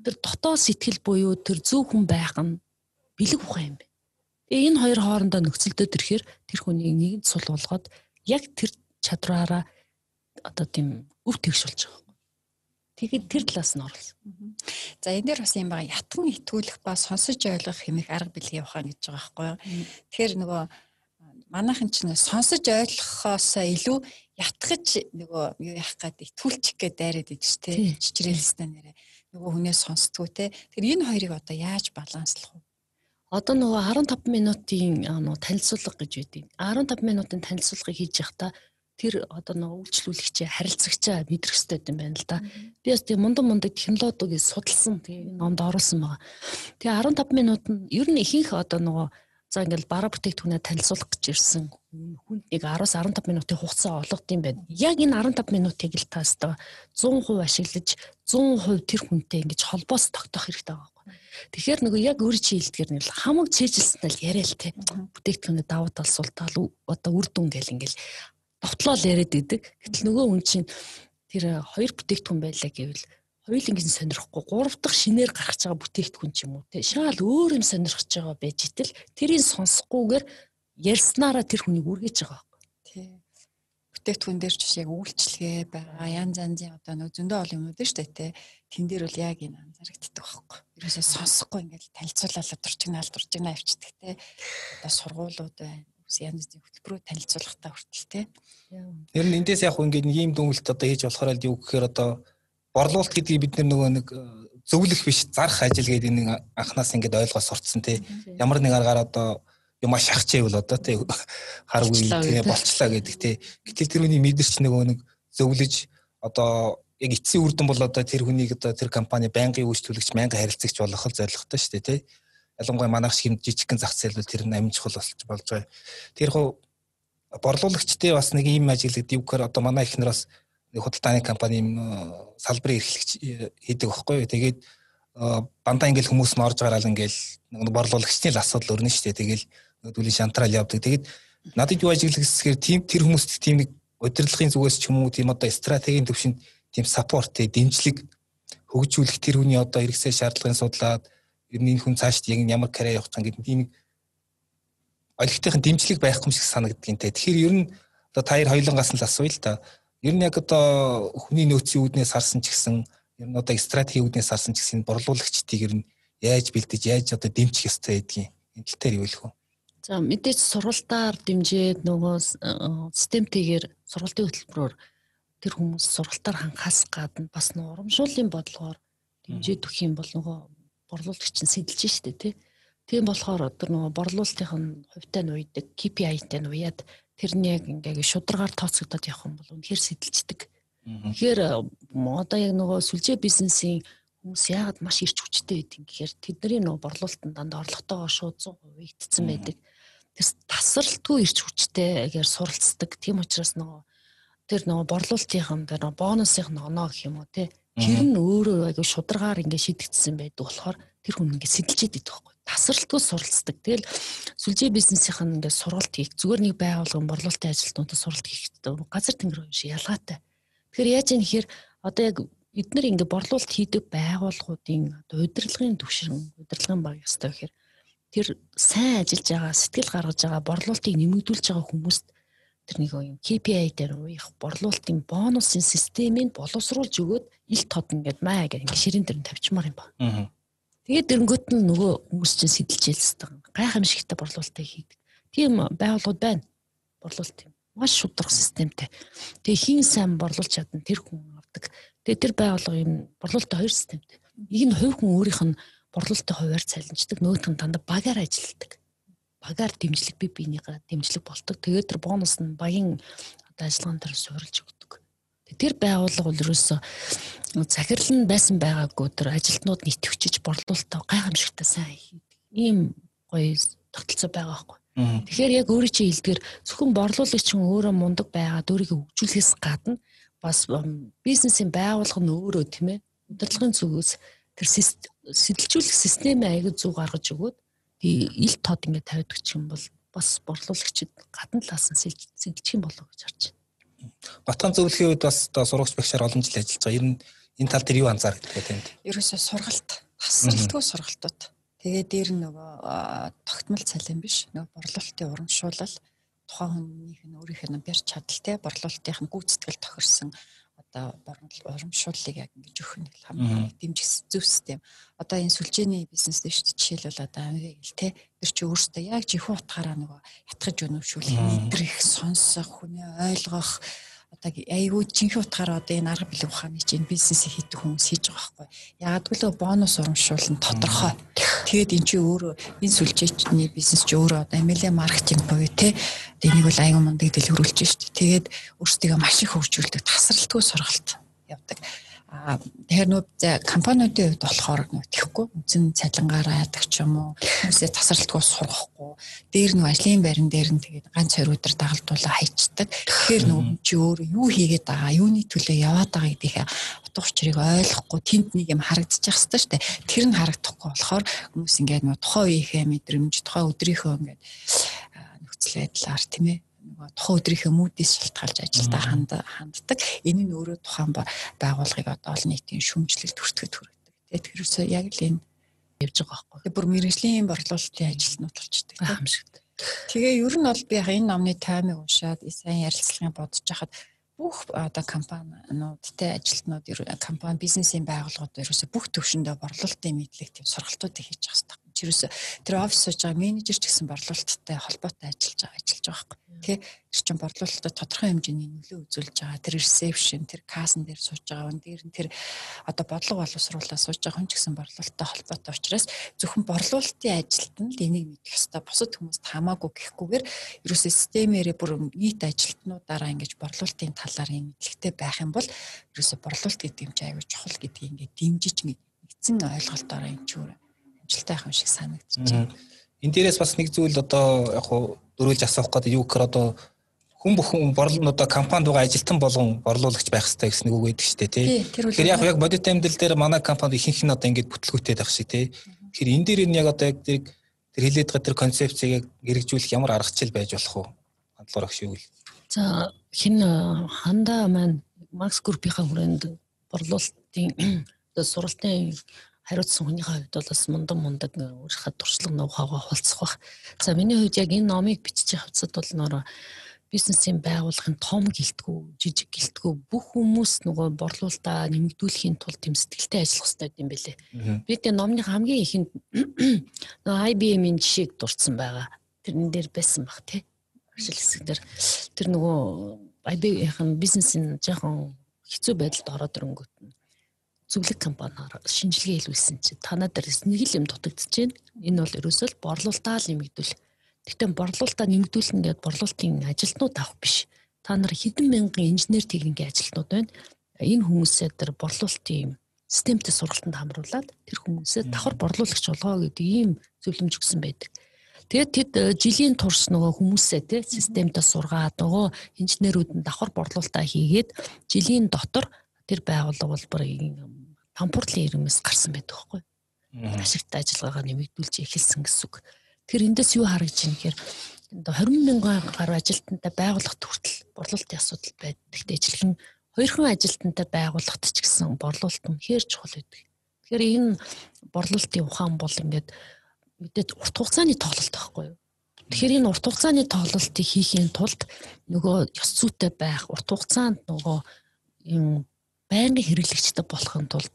Тэр дотоод сэтгэл буюу тэр зөв хүн байх нь бэлэг ухаан юм байна. Тэгээ энэ хоёр хоорондоо нөхцөлдөд ирэхээр тэр хүнийг нэгэнд сул болгоод яг тэр чадраараа одоо тийм өв тэгш болж байгаа. Тэгэхэд тэр талаас нь орлоо. За энэ дээр бас юм байгаа ятган итгүүлэх ба сонсож ойлгох хэмээх арга билгийн ухаан гэж байгаа байхгүй юу. Тэгэхээр нөгөө манайхан ч нэ сонсож ойлгохоос илүү ятгаж нөгөө юу яах гээд итгүүлчих гээд дайраад идэж тээ чичрээлстэй нэрэ нөгөө хүнээс сонсдгоо те. Тэр энэ хоёрыг одоо яаж баланслах вэ? Одоо нөгөө 15 минутын танилцуулга гэж байдаг. 15 минутын танилцуулгыг хийж явахдаа тэр одоо нэг үйлчлүүлэгчээ харилцагчаа мэдрэх хэрэгтэй юм байна л да. Би бас тийм мундан мундаг технологиг судалсан тийм номд оруулсан байгаа. Тэгээ 15 минут нь ер нь ихэнх одоо нөгөө за ингээл бараа бүтээгдэхүүнээ танилцуулах гэж ирсэн хүнд нэг 10-аас 15 минутын хугацаа олгод юм байна. Яг энэ 15 минутыг л та өстой 100% ашиглаж 100% тэр хүнтэй ингэж холбоос тогтоох хэрэгтэй байгаа байхгүй. Тэгэхээр нөгөө яг өөр чи хэлдгэр нь хамаг чэжилсэн л яриа л те. Бүтээгдэхүүнээ давуу тал сул тал одоо үр дүн гэл ингээл довтлол яриад идэг. Гэтэл нөгөө хүн чинь тэр хоёр бүтээгдэхүүн байлаа гэвэл хоёуланг нь сонирхгүй гурав дахь шинээр гаргаж байгаа бүтээгдэхүүн ч юм уу те. Шал өөр юм сонирхож байгаа байж итэл тэрийг сонсохгүйгээр ярьснараа тэр хүнийг үргэж байгаа байхгүй. Тий бүтээгдэхүүн дээр ч яг үйлчлэгээ байгаа янз янзын одоо нөө зөндөө олон юмнууд шүү дээ те. Тэн дээр бол яг энэ анзаарэгддэг байхгүй. Ерөөсөө сонсохгүй ингээд танилцуулаад дурчигнаал дурчигнаа авчдаг те. Одоо сургуулиуд байна янз бүрийн хөтөлбөрөөр танилцуулгатай хүртэл тий. Ер нь эндээс яг ингээд нэг юм дүнэлт одоо хийж болохоор л юу гэхээр одоо борлуулалт гэдгийг бид нөгөө нэг э, зөвлөх биш зарах ажил гэдэг нэг анханаас ингээд ойлгоо сурцсан тий. Ямар нэг аргаар одоо юм шахчихвэл одоо тий харгүй тий болчлаа гэдэг тий. Гэтэл тэр хүний мэдэрч нөгөө нэг зөвлөж одоо яг эцсийн үр дүн бол одоо тэр хүнийг одоо тэр компани байнгын үйлчлүүлэгч байнгын харилцагч болох зорилготой шүү дээ тий ялангуяа манайх шиг жижигхэн зах зээл бол тэр нь амжихул болж болж байгаа. Тэр хуу борлуулагчдын бас нэг ийм ажил гэдэг юу гэхээр одоо манай ихнэр бас худалдааны компани салбарын эрхлэгч э, хийдэг байхгүй юу. Тэгээд бандаа ингээл хүмүүс нь орж гараал ингээл борлуулагчны л асуудал өрнө шүү дээ. Тэгэл нөдүүлийн шантраал явдаг. Тэгээд надад юу ажиглах гэсгээр тийм тэр хүмүүст тийм нэг удирдлагын зүгээс ч юм уу тийм одоо стратегийн төвшөнд тийм саппорт дэмжлэг хөгжүүлэх тэр хүний одоо хэрэгцээ шаардлагын судлаад ер нь энэ хүн цаашд яг ямар карьер явах гэдэг нэг олигтойхон дэмжлэг байхгүй юм шиг санагдгийн те. Тэгэхээр ер нь одоо та хоёр хоёулангаас нь л асууя л та. Ер нь яг одоо хүний нөөцийн үүднээс харсан ч гэсэн ер нь одоо стратегийн үүднээс харсан ч гэсэн борлуулагчдыг ер нь яаж бэлдэж яаж одоо дэмжих ёстой гэдгийг энэ тал дээр юу хэлэх вэ? За мэдээж сургалтаар дэмжиж нөгөө системтэйгээр сургалтын хөтөлбөрөөр тэр хүмүүс сургалтаар хангахаас гадна бас нэг урамшууллын бодлогоор дэмжиж өгөх юм бол нөгөө борлуулагч нь сэтэлж штэ тий. Тийм болохоор одоо нөгөө борлуулалтын хувьтай нь уйдаг KPI-тай нь уяад тэрний яг ингээ шударгаар тооцогдоод явах юм бол үнэхээр сэтэлждэг. Тэгэхээр одоо яг нөгөө сүлжээ бизнесийн хүмүүс яагаад маш ирч хүчтэй байдгийг гэхээр тэдний нөгөө борлуулалтанд дандаа орлоготойгоо шууд 100% игдсэн байдаг. Тэс тасралтгүй ирч хүчтэйгээр суралцдаг. Тийм учраас нөгөө тэр нөгөө борлуулалтын дээр бонусын оноо гэх юм уу тий. Тэр нь өөрөө аягүй шударгаар ингээ шидэгдсэн байдаг болохоор тэр хүн ингээ сэтэлжээд идэх байхгүй. Тасралтгүй суралцдаг. Тэгэл сүлжээ бизнесийн ингээ сургалт хийх зүгээр нэг байгууллагын борлуулалтын ажилтнуудад сургалт хийхдээ газар тэнгэр шиг ялгаатай. Тэгэхээр яаж юм хэр одоо яг эдгээр ингээ борлуулалт хийдэг байгууллагуудын одоо удирдлагын түвшин удирдлагын баг ёстой гэхээр тэр сайн ажиллаж байгаа сэтгэл гаргаж байгаа борлуулалтыг нэмэгдүүлж байгаа хүмүүст тэр нэг юм KPI дээр уях борлуулалтын бонусын системийг боловсруулж өгөөд ил тод ингээд маа гэх ингээд ширэн дээр тавьчмаар юм ба. Тэгээд дэрнгөт нь нөгөө хүмүүс чинь сэтэлжээлсдэг. Гайхамшигтай борлуулалтыг хийдэг. Тийм байгууллагууд байна. Борлуулалт юм. Маш шудраг системтэй. Тэгээ хин сайн борлуулж чадна тэр хүн авдаг. Тэгээ тэр байгууллага юм борлуулалтын хоёр системтэй. Нэг нь хувь хүн өөрийнх нь борлуулалтын хуваар цалинждаг, нөгөөх нь дандаа багаар ажилладаг багаар дэмжлэг би биенийгээ дэмжлэг болдог. Тэгээд тэр бонус нь багийн одоо ажиллагаан дээр суурилж өгдөг. Тэр байгууллага бол ерөөсөө захирал нь байсан байгаагүй тэр ажилтнууд нийтвчиж борлуулалтаа гайхамшигтай сайн хийдэг. Ийм гоё тогтолцоо байгаа байхгүй. Тэгэхээр яг өөрөө чи хэлдгэр зөвхөн борлуулагч хүн өөрөө мундаг байгаад өөрийгөө хөгжүүлэхээс гадна бас бизнесийн байгууллага нь өөрөө тийм ээ удирдлагын зүгээс тэр сэтэлжүүлэх системээ аягүй зүг гаргаж өгөөд ил тод ингээд тавьдаг ч юм бол бас борлуулагчид гадна талаас нь сэлжих юм болов гэж харж байна. Батхан зөвлөхийн үед бас одоо сурагч багшаар олон жил ажиллаж байгаа. Ер нь энэ тал дээр юу анзаардаг вэ тэнд? Ерөөсөө сургалт, тасралтгүй сургалтууд. Тэгээ дээр нөгөө тогтмол цалин биш. Нөгөө борлуулалтын урамшуулал тухайн хүнийх нь өөрийнх нь барь чадал те борлуулалтын гүйцэтгэл тохирсон одоо урамшууллыг яг ингэж өгөх нь хамгийн дэмжих зөв систем. Одоо энэ сүлжээний бизнес дээр шүү дээ жишээлбэл одоо амиг л те тэр чи өөрөөсөө яг жихүү утгаараа нөгөө ятгаж өнөвшүүлэх, мэдрэх, сонсох, хүний ойлгох одоо айгүй жинхэнэ утгаараа одоо энэ арга билэг ухааны чинь бизнесийг хийдэг хүмүүс хийж байгаа байхгүй. Ягаад гэвэл бонус урамшуулна тодорхой. Тэгээд эн чинь өөрөө энэ сүлжээчний бизнес чи өөрөө одоо MLM маркетинг буюу те энийг бол аюу мундаг дэлгэрүүлж штт. Тэгээд өөрсдөө маш их хөгжүүлдэг тасралтгүй сургалт явдаг. Тэгэхээр нөө компаниудын хувьд болохоор тэгэхгүй үндсэн цалингаараа яадаг ч юм уу хүмүүсээ тасралтгүй сургахгүй дээр нөө ажлын байран дээр нь тэгээд ганц хоёр өдөр дагалдуулаа хайчдаг. Тэгэхээр нөө чи өөр юу хийгээд байгаа, юуны төлөө яваад байгаа гэдгийг утга учирыг ойлгохгүй тэнд нэг юм харагдчих хэвээр шүү дээ. Тэр нь харагдахгүй болохоор хүмүүс ингээд нөө тухайн үеийнхээ мэдрэмж, тухайн өдрийнхөө ингээд нөхцөл байдлаар тийм ээ тухайн өдрийнхөө мүүдээс шалтгаалж ажилдаа ханддаг. Энэ нь өөрөө тухайн байгууллагыг одоо олон нийтийн шүүмжлэлд хүртэхэд хүргэдэг. Тэгээд тэрөөсөө яг л энэ явж байгаа байхгүй. Тэгээд бүр мэрэгжлийн борлуулалтын ажилтнууд болчдөг. Аимшигт. Тэгээ ер нь бол би энэ номны таймыг уншаад сайн ярилцлагын бодож хахад бүх одоо компаниудтай ажилтнууд компани бизнесийн байгууллагууд ерөөсө бүх төвшөндөө борлуулалтын мэдлэг тийм сургалтуудыг хийж байгаа хэрэгтэй. Чирээс тэр офис сууж байгаа менежер ч гэсэн борлуулалттай холбоотой ажиллаж байгаа ажиллаж байгаа байхгүй. Тэ тэр чин борлуулалтад тодорхой хэмжээний нөлөө үзүүлж байгаа. Тэр ресепшн, тэр кассан дээр сууж байгаа хүн дээр нь тэр одоо бодлого боловсруулалтаа сууж байгаа хүн ч гэсэн борлуулалттай холбоотой учраас зөвхөн борлуулалтын ажилт нь л энийг мэдэх ёстой. Бусад хүмүүст хамаагүй гэхгүйгээр ерөөсөө системээрээ бүр нийт ажилтнуудаараа ингэж борлуулалтын талаар юм мэдлэгтэй байх юм бол ерөөсөө борлуулалт гэдэг юм чи аюул чухал гэдгийг ингээд дэмжиж нэгдсэн ойлголтоор юм чи өөр амжилттай байх юм шиг санагдчихэв. Энэ дээрээс бас нэг зүйл одоо яг хуу дөрүүлж асуух гэдэг юу гэхээр одоо хүн бүхэн борлуулалтаа компанид байгаа ажилтан болгон борлуулагч байх хэрэгтэй гэсэн нэг үг өгдөг шүү дээ тий. Тэгэхээр яг яг бодит амьдрал дээр манай компанид ихэнх нь одоо ингэж бүтлгүүтэй байх шиг тий. Тэгэхээр энэ дээр нь яг одоо яг тэр хилээд байгаа тэр концепцийг хэрэгжүүлэх ямар арга хэмжээл байж болох вэ? Хандлуур агш юу вэ? За хин хандаа маань Макс группийнхаа хүрээнд борлуулалтын (clears throat) одоо суралтын хариуцсан хүнийхээ хувьд бол бас мундан мундаг өөрийнхөө туршлага ноухагаа хулцах бах. За миний хувьд яг энэ номыг бичиж явцад бол нөр бизнесийн байгууллагын том гэлтгүү, жижиг гэлтгүү бүх хүмүүс нөгөө борлуулалтаа нэмэгдүүлэхийн тулд тэм сэтгэлтэй ажиллах хэрэгтэй юм бэлээ. Би тэ номны хамгийн ихэнд (clears throat) нөгөө IBM-ийн жишээг дурдсан байгаа. Тэрэн дээр байсан баг тий. Ажил хэсэг дээр тэр нөгөө IBM-ийн бизнесийн жоохон хэцүү байдалд ороод ирэнгүүт нь зөвлөг компаниар шинжилгээ хийлүүлсэн чинь танаа дээрс нэг л юм дутагдчихээн. Энэ бол ерөөсөө борлуулалтаа л нэмэгдүүл Тэгтээ борлуулалтаа нэмэгдүүлнэ гэдэг борлуулалтын ажилтнууд авах биш. Та нар хэдэн мянган инженер техникийн ажилтнууд байна. Энэ хүмүүсээ тэр борлуулалтын системтэй сургалтанд хамруулад тэр хүмүүсээ давхар борлуулагч болгоо гэдэг ийм зөвлөмж өгсөн байдаг. Тэгээд тэд э, жилийн турш нөгөө хүмүүсээ те системтэй сургаад нөгөө инженерүүд нь давхар борлуулалтаа хийгээд жилийн дотор тэр байгууллага бол бүр пампуртлын ирэмээс гарсан байдаг байхгүй. Ашигтай ажиллагаагаа нэмэгдүүлж эхэлсэн гэсэн үг. Тэгэхээр эндээс юу харагдж байна гэхээр 20 мянган гаруй ажилтнтай байгууллагт хүртэл борлуулалтын асуудал байдаг. Тэгтээ ижилхэн хоёрхан ажилтнтай байгууллагт ч гэсэн борлуулалт үнэхээр чухал байдаг. Тэгэхээр энэ борлуулалтын ухаан бол ингээд мэдээд урт хугацааны тоглолт байхгүй юу? Тэгэхээр энэ урт хугацааны тоглолтыг хийхийн тулд нөгөө ёс зүйтэй байх, урт хугацаанд нөгөө юм байнгын хэрэглэгчтэй болохын тулд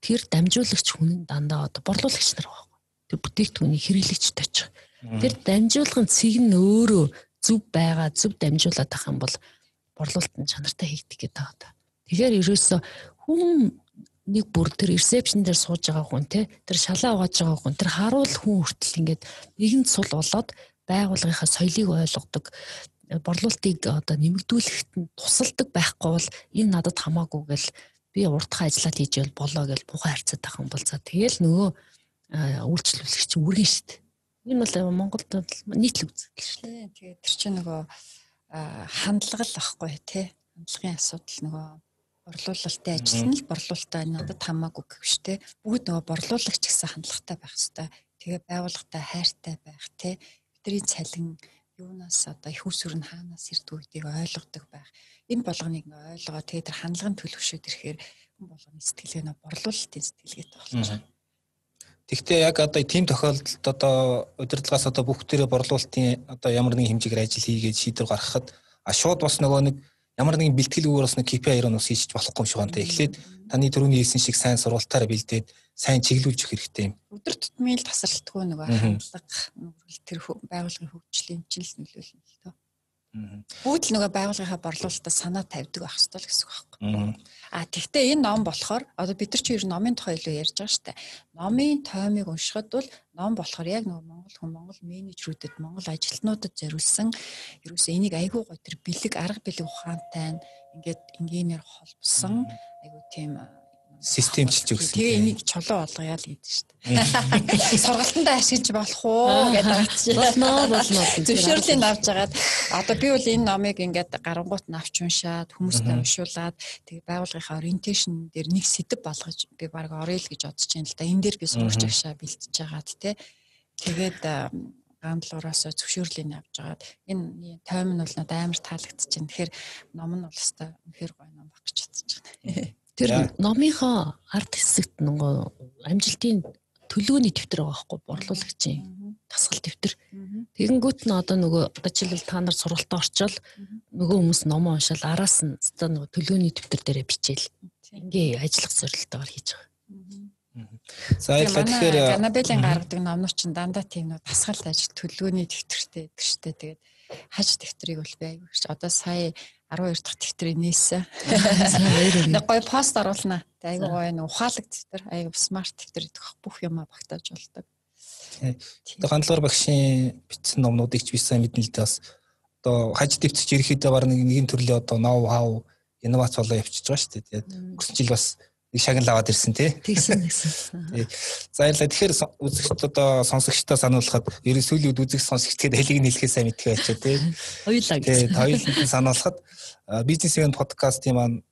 тэр дамжуулагч хүн дандаа одоо борлуулагч нар байна тэр бүтээгдэхүүнийг хэрэглэгчд очих. Тэр дамжуулгын цэг нь өөрөө зөв байгаа, зөв дамжуулаад байх юм бол борлуулалтын чанартай хийгдэх гэдэг байгаа. Тэгэхээр ерөөсө хүн нэг бүр тэр ресепшн дээр сууж байгаа хүн те тэр шалаа угааж байгаа хүн тэр харуул хүн хүртэл ингээд нэгэн цул болоод байгууллагынхаа соёлыг ойлгодог борлуулалтыг одоо нэмэгдүүлэхэд нь тусалдаг байхгүй бол энэ надад хамаагүй гэл би уртхан ажиллаад хийж болоо гэж бухаа харьцаад байгаа юм бол за тэгэл нөгөө үйлчлүүлэгч үргэн дээ. Энэ бол Монголд нийтлэг үзэгдэл дээ. Тэгээд тэр чинь нөгөө хандлага л ахгүй тий. Хандлагын асуудал нөгөө борлуулалтын ажил нь л борлуулалтаа надад хамаагүй гэх дээ. Бүгд нөгөө борлуулагч гэсэн хандлагатай байх хэрэгтэй. Тэгээ байгууллагатай хайртай байх тий. Бидний цалин юунаас одоо их усүр нь хаанаас ирдэг гэдгийг ойлгодог байх. Энэ болгоныг ойлгоо тэгээ тэр хандлагын төлөвшөөд ирэхээр хүн болгоны сэтгэлгээ нөө борлуулалтын сэтгэлгээтэй байна. Тэгвэл яг одоо тийм тохиолдолд одоо удирдлагаас одоо бүх төрөө борлуулалтын одоо ямар нэгэн хэмжээгээр ажил хийгээд шийдвэр гаргахад а шууд бас нөгөө нэг ямар нэгэн бэлтгэлүүгээр бас нэг KPI-аар нь хийж болохгүй юм шиг байна. Эхлээд таны түрүүний хэлсэн шиг сайн сургалтаараа бэлдээд сайн чиглүүлж өгөх хэрэгтэй юм. Өдөр тутмын л тасралтгүй нөгөө хандлага тэр байгууллагын хөгжлийн чинь л нөлөөлнө л тоо. Бүгд л нөгөө байгууллагынхаа борлуулалтаа санаа тавьдаг байх ёстой л гэсэн үг байхгүй. А тэгвэл энэ ном болохоор одоо бид нар чи ер номын тухай илүү ярьж байгаа шүү дээ. Номын тоймыг уншихад бол ном болохоор яг нөгөө Монгол хүн Монгол менежерүүдэд Монгол ажилтнуудад зориулсан ерөөсөө энийг айгүй гоо тэр бэлэг арга бэлэг ухаантай ингээд энгийнээр холбосон айгүй тийм системчилж өгсөн. Тэгээ энийг чулуу болгоё л гэдэг шүү дээ. (laughs) Сургалтандаа ашиглаж болох уу гэдэг. Болно болно. Зөвшөөрлийг авч агаад одоо би бол энэ номыг ингээд гарангуут нь авч уншаад хүмүүстэй уншуулад тэгээ байгууллагынхаа ориентейшн дээр нэг сэдв болгож би баг орё л гэж бодож байна л да. Энэ дээр би сурч агшаа бэлтэж агаад те. Тэгээд гандлуураас зөвшөөрлийг авч агаад энэ тойм нь бол надад амар таалагдчихээн. Тэгэхээр ном нь бол өстой үнэхээр гоё ном баг гэж бодож байна. Тэр номынхоо ард хэсэгт нөгөө амжилтын төлөөний дэвтэр байгаа байхгүй борлуулагчийн тасгал дэвтэр. Тэгэнгүүт нь одоо нөгөө одоо жишээлбэл та нар сургалтад орчвол нөгөө хүмүүс номоо уншаал араас нь одоо нөгөө төлөөний дэвтэр дээрээ бичээл. Ингээ ажиллах зорилтоор хийж байгаа. За баярлалаа. Тэгэхээр Ганабелийн гаргадаг номнууд чинь дандаа тийм нөө тасгалт ажил төлөөний дэвтэртэй гэдэг штэ. Тэгээд хаж дэвтрийг бол байг. Одоо сая 12 дахь дэвтрийг нээсэн. Нэг гоё пост оруулнаа. Тэ айгуу гоё нэг ухаалаг дэвтэр, айгуу смарт дэвтэр идэх бүх юмаа багтааж болдог. Тэгээ гандлуур багшийн бичсэн номнуудыг ч би сайн мэднэ л дээ бас одоо хаж дэвтэрч ирэхэд баг нэг нэгэн төрлийн одоо ноу хау инновац болоо явчихж байгаа шүү дээ. Тэгээд өнгөрсөн жил бас нэг шагнал аваад ирсэн тий. Тэгсэн (laughs) тэгсэн. За ялла тэгэхээр үзэгчд одоо сонсогчдоо сануулхад ерөн сүүлийн үед үзэх сонсогчд тэгээд хэлийг нь хэлэхээ сайн мэдхээ болчихоо тий. Хоёулаа тий. Хоёулаа сануулхад бизнесмен подкастын маань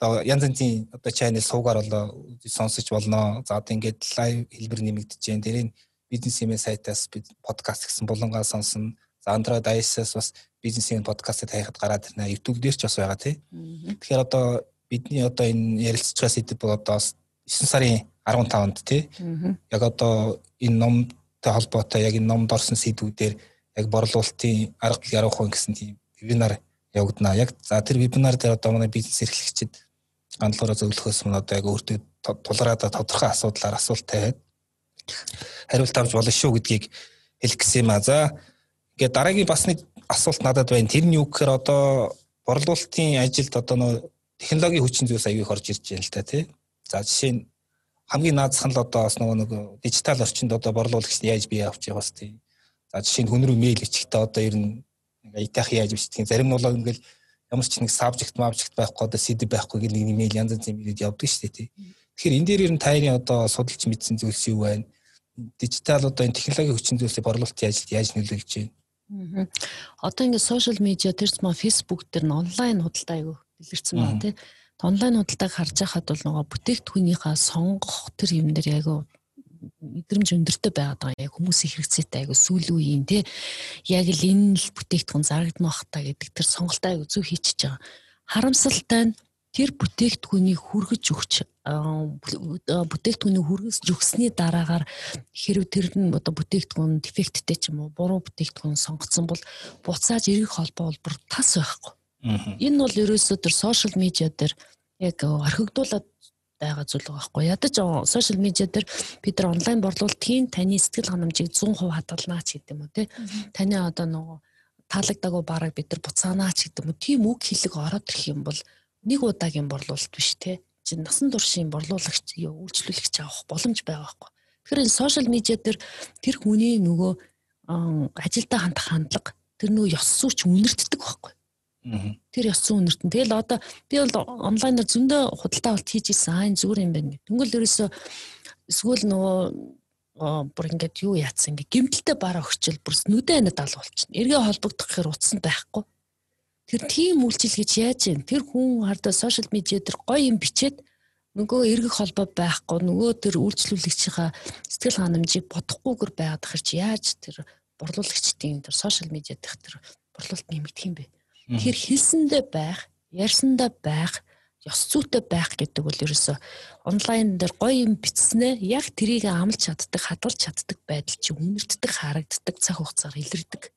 одоо янз янзын одоо channel суугаар болоо сонсож болно. За одоо ингээд лайв хэлбэр нэмэгдэж जैन. Тэрийг бизнесмен сайтаас бид подкаст гэсэн булангаа сонсно. За Android iOS-аас бас бизнесмен подкастыг хайхад гараад ирнэ. YouTube дээр ч бас байгаа тий. Тэгэхээр одоо бидний одоо энэ ярилцж байгаа сэдв бол одоо 9 сарын 15-нд тий. Яг одоо энэ номтой холбоотой яг энэ номд орсон сэдвүүдээр яг борлуулалтын арга ярих хүн гэсэн тийм вебинар явагдана. Яг за тэр вебинар дээр одоо манай бизнес эрхлэгчид гандлуураа зөвлөхөөс мөн одоо яг өөртөө тулгараад тодорхой асуудлаар асуулт тавиад хариулт авч болно шүү гэдгийг хэлэх гэсэн юм а. За ингээд дараагийн бас нэг асуулт надад байна. Тэр нь юу гэхээр одоо борлуулалтын ажилд одоо нөө технологийн хүчин зүйлс аягүй их орж ирж байна л та тий. За жишээ нь хамгийн наазах нь л одоо бас нөгөө нэг дижитал орчинд одоо борлуулагч яаж бие авч явах бас тий. За жишээ нь хүн рүү мэйл ичихтэй одоо ер нь айтах яаж бичдэг. Зарим нь бол ингээл ямар ч нэг сабжект мабжект байхгүй одоо CD байхгүй гэл нэг мэйл янз янзын мэйлүүд явдаг шүү дээ тий. Тэгэхээр энэ дээр ер нь таны одоо судалж мэдсэн зүйлс юу байна? Дижитал одоо энэ технологийн хүчин зүйлсийг борлуулалтын ажилд яаж нөлөөлж байна? Одоо ингээд сошиал медиа тэрс маа фейсбુક дээр нь онлайн худалдаа аягүй илэрсэн байна тий. Онлайн худалдааг харж байхад бол нөгөө бүтээгдэхүүнийхээ сонгох тэр юм дээр яг мэдрэмж өндөртэй байгаад байгаа яг хүмүүсийн хэрэгцээтэй айгу сүүл үеийн тий яг л энэ л бүтээгдэхүүн зарагдмаа бах та гэдэг тэр сонголтоо айгу зөв хийчихэж байгаа. Харамсалтай нь тэр бүтээгдэхүүнийг хүргэж өгч бүтээгдэхүүнийг хүргэж өгсөний дараагаар хэрв тэр нь одоо бүтээгдэхүүн дефекттэй ч юм уу буруу бүтээгдэхүүн сонгоцсон бол буцааж эргэх холбоо бол бүр тас байхгүй. Энэ бол ерөөсөө тэр сошиал медиа дээр яг орхигдуулаад байгаа зүйл байгаа байхгүй. Ядаж сошиал медиа дээр бид нар онлайн борлуулалтын таны сэтгэл ханамжийг 100% хадгалнаа ч гэдэг юм уу тий. Таны одоо нөгөө таалагдаагүй бараг бид нар буцаанаа ч гэдэг юм уу. Тийм үг хэлэг ороод ирэх юм бол нэг удаагийн борлуулалт биш тий. Чин насан туршийн борлуулагч үйлчлүүлэгч авах боломж байгаа байхгүй. Тэгэхээр энэ сошиал медиа дээр тэр хүний нөгөө ажилдаа хандах хандлага тэр нөгөө ёс сурч үнэртдэг байхгүй Тэр ёс зүйн үнэртэн. Тэгэл одоо би бол онлайнаар зөндөө худалдаа авалт хийж исэн. Аа энэ зүгээр юм байна гэх. Тэнгүүл ерөөсөө эсвэл нөгөө бүр ингээд юу яатсан ингээ гимтэлтэй бараа өгчл бүрс нүдэ анаа дал болчихно. Эргээ холбогдох гэхээр утсан байхгүй. Тэр тийм үйлчил гэж яаж юм? Тэр хүн хардаа сошиал медиа дээр гоё юм бичээд нөгөө эргэх холбоо байхгүй нөгөө тэр үйлчлүүлэгчийнхаа сэтгэл ханамжийг бодохгүйгээр байгаад хэр чи яаж тэр борлуулагчдын тэр сошиал медиа дэх тэр борлуулалт нэмэгдэх юм бэ? Тэр хэлсэндээ байх, ярьсандаа байх, ёс зүйтэй байх гэдэг бол ерөөсө онлайн дээр гоё юм бичснээ яг тэрийг амлж чаддаг, хадгалж чаддаг байдал чи үнэртдэг, харагддаг, цаг хугацаар илэрдэг.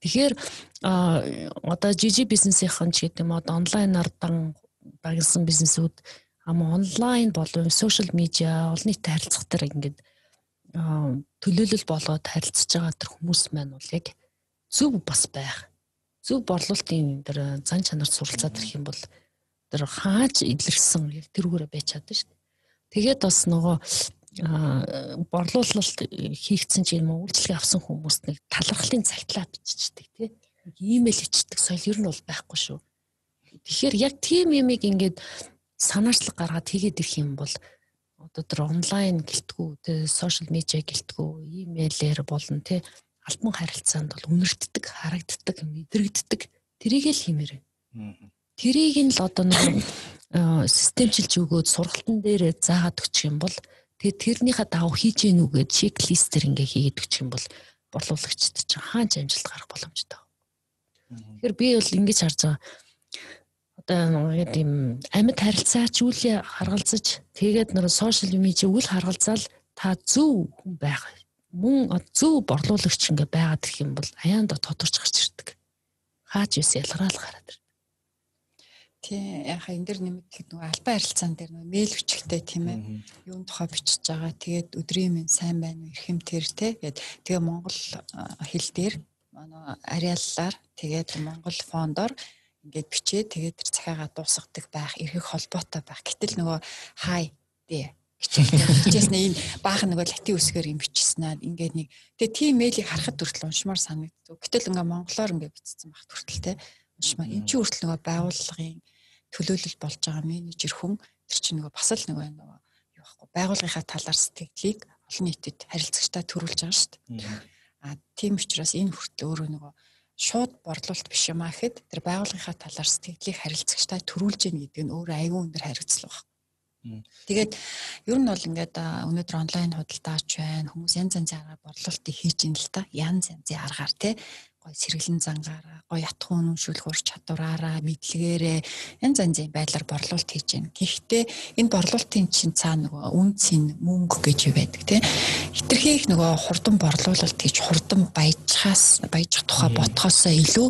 Тэгэхээр одоо жижиг бизнесийнхэн ч гэдэг юм одоо онлайнаар дан дагсан бизнесүүд ама онлайн болон сошиал медиа олон нийтэд харилцах дээр ингээд төлөөлөл болоод харилцаж байгаа тэр хүмүүс маань бол яг зөв бас байх зөв борлуулалтын тэр зан чанарт суралцаад ирэх юм бол тэр хааж илэрсэн яг тэрүүгээрээ байж чадсан шүү дээ. Тэгээд бас нөгөө борлуулалт хийгдсэн чинь юм үйлчлэг авсан хүмүүст нэг талархлын цагтлаа биччихдэг тий. Нэг имэйл ичдэг соёл ер нь бол байхгүй шүү. Тэгэхээр яг тийм юмыг ингээд санаачлаг гаргаад хийгээд ирэх юм бол одоо тэр онлайн гэлтгүү тий сошиал медиа гэлтгүү имэйлээр болно тий альбом харилцаанд бол үнэртдэг, харагддаг, мэдрэгддэг. Тэрийг л байна. Тэрийг нь л одоо нэг (coughs) системчилж өгөөд сургалтын дээр заагаад өгчих юм бол тэгээ тэрнийхээ даваа хийж гэнүү гэж чеклистер ингээ хийгээд өгчих юм бол борлуулагчд ч хаанч амжилт гарах боломжтой. Тэгэхээр би бол ингэж харж байгаа. Одоо яг тийм амьд харилцаач үйл харгалзаж тэгээд нөр сошиал медиа үйл харгалзаал та зөв хүн байх мөн зөв борлуулагч ингээ байгаад ирэх юм бол аяанда тодорч гарч ирдэг. Хаач юус ялгараал гараад ирдэг. Тий, яхаа энэ дэр нэмэгдэх нөгөө албан харилцаан дээр нөгөө мэйл хүчтэй тийм ээ. Юун тухай бичиж байгаа. Тэгээд өдрийн минь сайн байна уу, эрхэм тэр те. Тэгээд тэгээ монгол хэл дээр манай ариаллаар тэгээд монгол фондоор ингээд бичээ тэгээд тэр цахиагаа дуусгадаг байх, эрхэх холбоотой байх. Гэтэл нөгөө хай дээ хичээснээ энэ баахан нөгөө латин үсгээр юм бичсэн аа ингээд нэг тэгээ тийм мэйлийг харахад хүртэл уншмаар санагддаг. Гэтэл ингээ монголоор ингээ бичсэн багт хүртэл те уншмаа. Энд чи хүртэл нөгөө байгууллагын төлөөлөл болж байгаа менежер хүн тэр чинь нөгөө бас л нөгөө нөгөө юу байхгүй байгууллагынхаа талаар сэтгэлийг олон нийтэд харилцагчтай төрүүлж байгаа шүү дээ. А тийм учраас энэ хүртэл өөрөө нөгөө шууд борлуулалт биш юм а гэхэд тэр байгууллагынхаа талаар сэтгэлийг харилцагчтай төрүүлж гин гэдэг нь өөрөө аюун өндөр хариуцлага. Тэгээд ер нь бол ингээд өнөөдөр онлайн худалдаач байна. Хүмүүс янз янзын аргаар борлуулалтыг хийж ин л та. Янз янзын аргаар тий гой сэргэлэн зангаараа, гой ятхан үнэмшүүлэх ур чадвараараа, мэдлэгээрээ янз янзын байдлаар борлуулалт хийж байна. Гэхдээ энэ борлуулалтын чинь цаана нөгөө үнц нь мөнгө гэж байдаг тий. Хитрхи их нөгөө хурдан борлуулалт хийж хурдан баяжхаас баяжих тухай ботхосоо илүү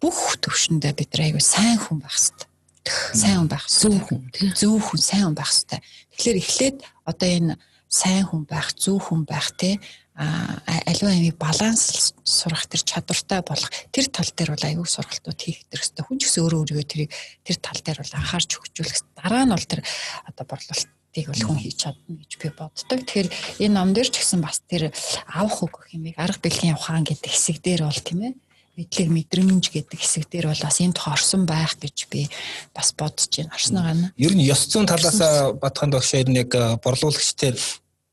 бүх төвшөндөө бид айгу сайн хүн байх хэрэгтэй сайн хүн байх зөв хүн зөв хүн сайн хүн байх хэрэгтэй. Тэгэхээр эхлээд одоо энэ сайн хүн байх, зөв хүн байх те а аливаа амиг баланс сурах тэр чадвартай болох тэр тал дээр бол аюул сургалтууд хийх тэр өстой хүн ч гэсэн өөрөө өөрийгөө тэрийг тэр тал дээр бол анхаарч хөгжүүлэх дараа нь бол тэр одоо борлуулалтыг бол хүн хийж чадна гэж би боддог. Тэгэхээр энэ ном дээр ч гэсэн бас тэр авах өгөх юмыг арга бэлгийн ухаан гэдэг хэсэг дээр бол тийм ээ мэдлэг мэдрэмж гэдэг хэсэг дээр бол бас энд хорсон байх гэж би бас бодож байна. Орсногаа нь. Ер нь ёс зүйн талаас бодохын тулд яг э, борлуулагч дээр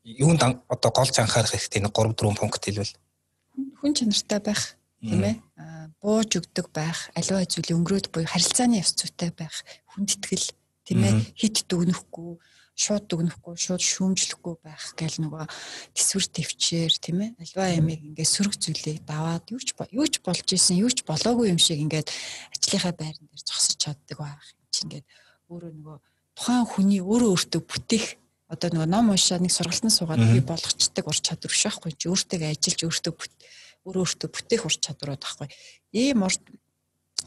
юунд одоо голж анхаарах хэрэгтэй нэг 3 4 пункт хэлвэл? Хүн чанартай байх тийм ээ. Бууж өгдөг байх аливаа зүйлийн өнгөрөөд буюу харилцааны ёс зүйтэй байх хүндэтгэл тийм ээ. Хит дүгнэхгүй шууд дүгнэхгүй шууд шүүмжлэхгүй байх гэл нөгөө төсвөр төвчээр тийм ээ? Аливаа ямиг ингээд сөрөг зүйлийг даваад юу ч юу ч болж исэн юу ч болоогүй юм шиг ингээд ажлынхаа байран дээр зогсож чаддаг байх юм чи ингээд өөрөө нөгөө тухайн хүний өөрөө өөртөө бүтээх одоо нөгөө ном уншаад нэг сургалтанд суугаад би болгочдөг ур чадвар биш байхгүй чи өөртөө ажиллаж өөртөө өөрөө өөртөө бүтээх ур чадварууд байхгүй ийм ур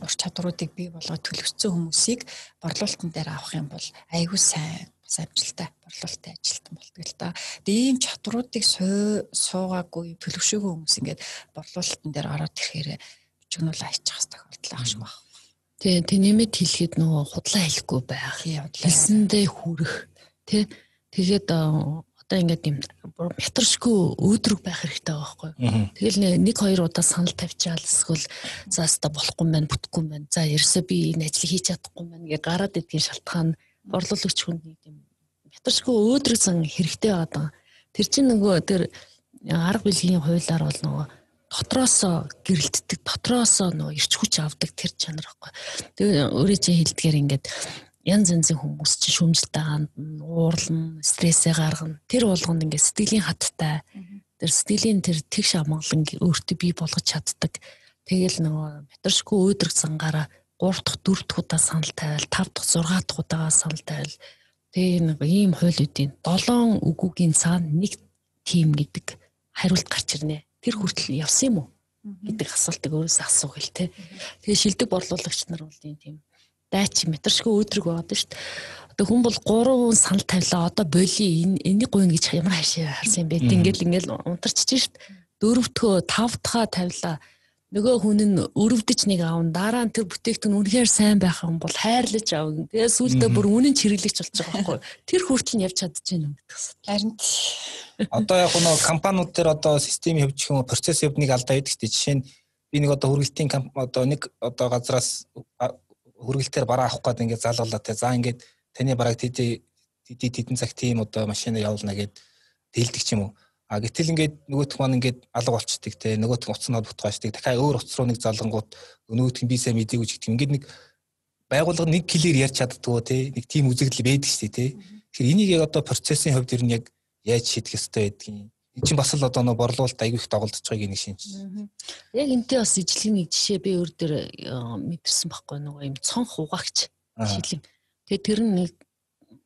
ур чадваруудыг бий болгоод төлөвсөн хүмүүсийг борлуулалтын дээр авах юм бол айгүй сайн бас амжилттай борлуулалтын ажилтан болдог л та. Тэгээ ийм чадваруудыг суугаагүй төлөвшөөгүй хүмүүс ингээд борлуулалтын дээр ороод ирэхээр чигнүүл айчих хэвээр тохиолдол ах шиг байна. Тэгээ тэ нэмэт хэлэхэд нөгөө худлаа хэлэхгүй байх. Хэлсэндээ хүрэх. Тэ Тэгээд одоо ингээд юм мятаршгүй өөдрөг байх хэрэгтэй байгаа байхгүй. Тэгэл нэг хоёр удаа санал тавьчаал эсвэл за өста болохгүй юм байна, бүтэхгүй юм байна. За ерөөсөө би энэ ажлыг хийж чадахгүй юм байна гэ гараад идгийн шалтгаан борлуулагч хүн нэг юм мятаршгүй өөдрөг зан хэрэгтэй байгаа. Тэр чинь нөгөө тэр арга билгийн хуулиар бол нөгөө дотроосоо гэрэлтдэг, дотроосоо нөгөө ирч хүч авдаг тэр чанар байхгүй. Тэгээ өөрөө чи хэлдгээр ингээд янз янзын хүмүүс чинь шүмжэлтэй хандна, уурлна, стрессээ гаргана. Тэр болгонд ингээд сэтгэлийн хаттай. Тэр сэтгэлийн тэр тэгш амгалан өөртөө бий болгож чаддаг. Тэгэл нөгөө метршгүй өөдрөг цангаараа 3 дахь 4 дахь удаа санал тавиал 5 дахь 6 дахь удаага санал тавиал тэгээ нэг ийм хуулиудын 7 үгүүгийн цаана нэг тим гэдэг хариулт гарч ирнэ. Тэр хүртэл явсан юм уу гэдэг асуултыг өөрөөсөө асуух хэл тэ. Тэгээ шилдэг борлуулагч нар бол ийм тийм дайч метршгүй өөдрөг байгаад шүү дээ. Одоо хүн бол 3 санал тавилаа. Одоо боли энэ энийг гойно гэж ямар хашаа харсан юм бэ? Ингээл ингээл унтарчиж шүү дээ. Дөрөвдгөө тавдхаа тавилаа. Нөгөө хүн нь өрөвдөж нэг аав дараа нь тэр бүтээгдэхүүн үнэхээр сайн байх юм бол хайрлаж аав. Тэгээ сүулдэ бүр үнэн чиргэлэгч болж байгаа байхгүй. Тэр хүртэл нь явж чадчихэв юм гэдэг. Харин одоо яг нөгөө компаниуд дээр одоо системийн хөвчих юм процесс хөвднийг алдаа шүү дээ. Жишээ нь би нэг одоо хүргэлтийн одоо нэг одоо газраас хөргөлтөөр бараа авах гээд ингээд залгалаа те. За ингээд таны бараг тэдий тэдий тэдэн цаг тийм одоо машина явуулна гэд тэлдэг ч юм уу. А гэтэл ингээд нөгөөх маань ингээд алга болчдөг те. Нөгөөх уцнаад бутгаашдаг. Дахиад өөр уц руу нэг залгангууд нөгөөх нь бисаа мэдээгүй ч гэдэг. Ингээд нэг байгууллага нэг клэр ярьж чаддгүй те. Нэг тийм үзэгдэл байдаг шүү дээ те. Тэгэхээр энийг яг одоо процессын хувьд ер нь яг яаж шийдэх ёстой байдгийг Энд чинь бас л одоо нөө борлуулалт аягүй их тоглож байгааг нэг шинж. Яг энтэй бас ижлэгийн нэг жишээ би өөр дээр э, мэдэрсэн байхгүй нөгөө юм цонх угаагч шилэн. Тэгээ тэр нь нэг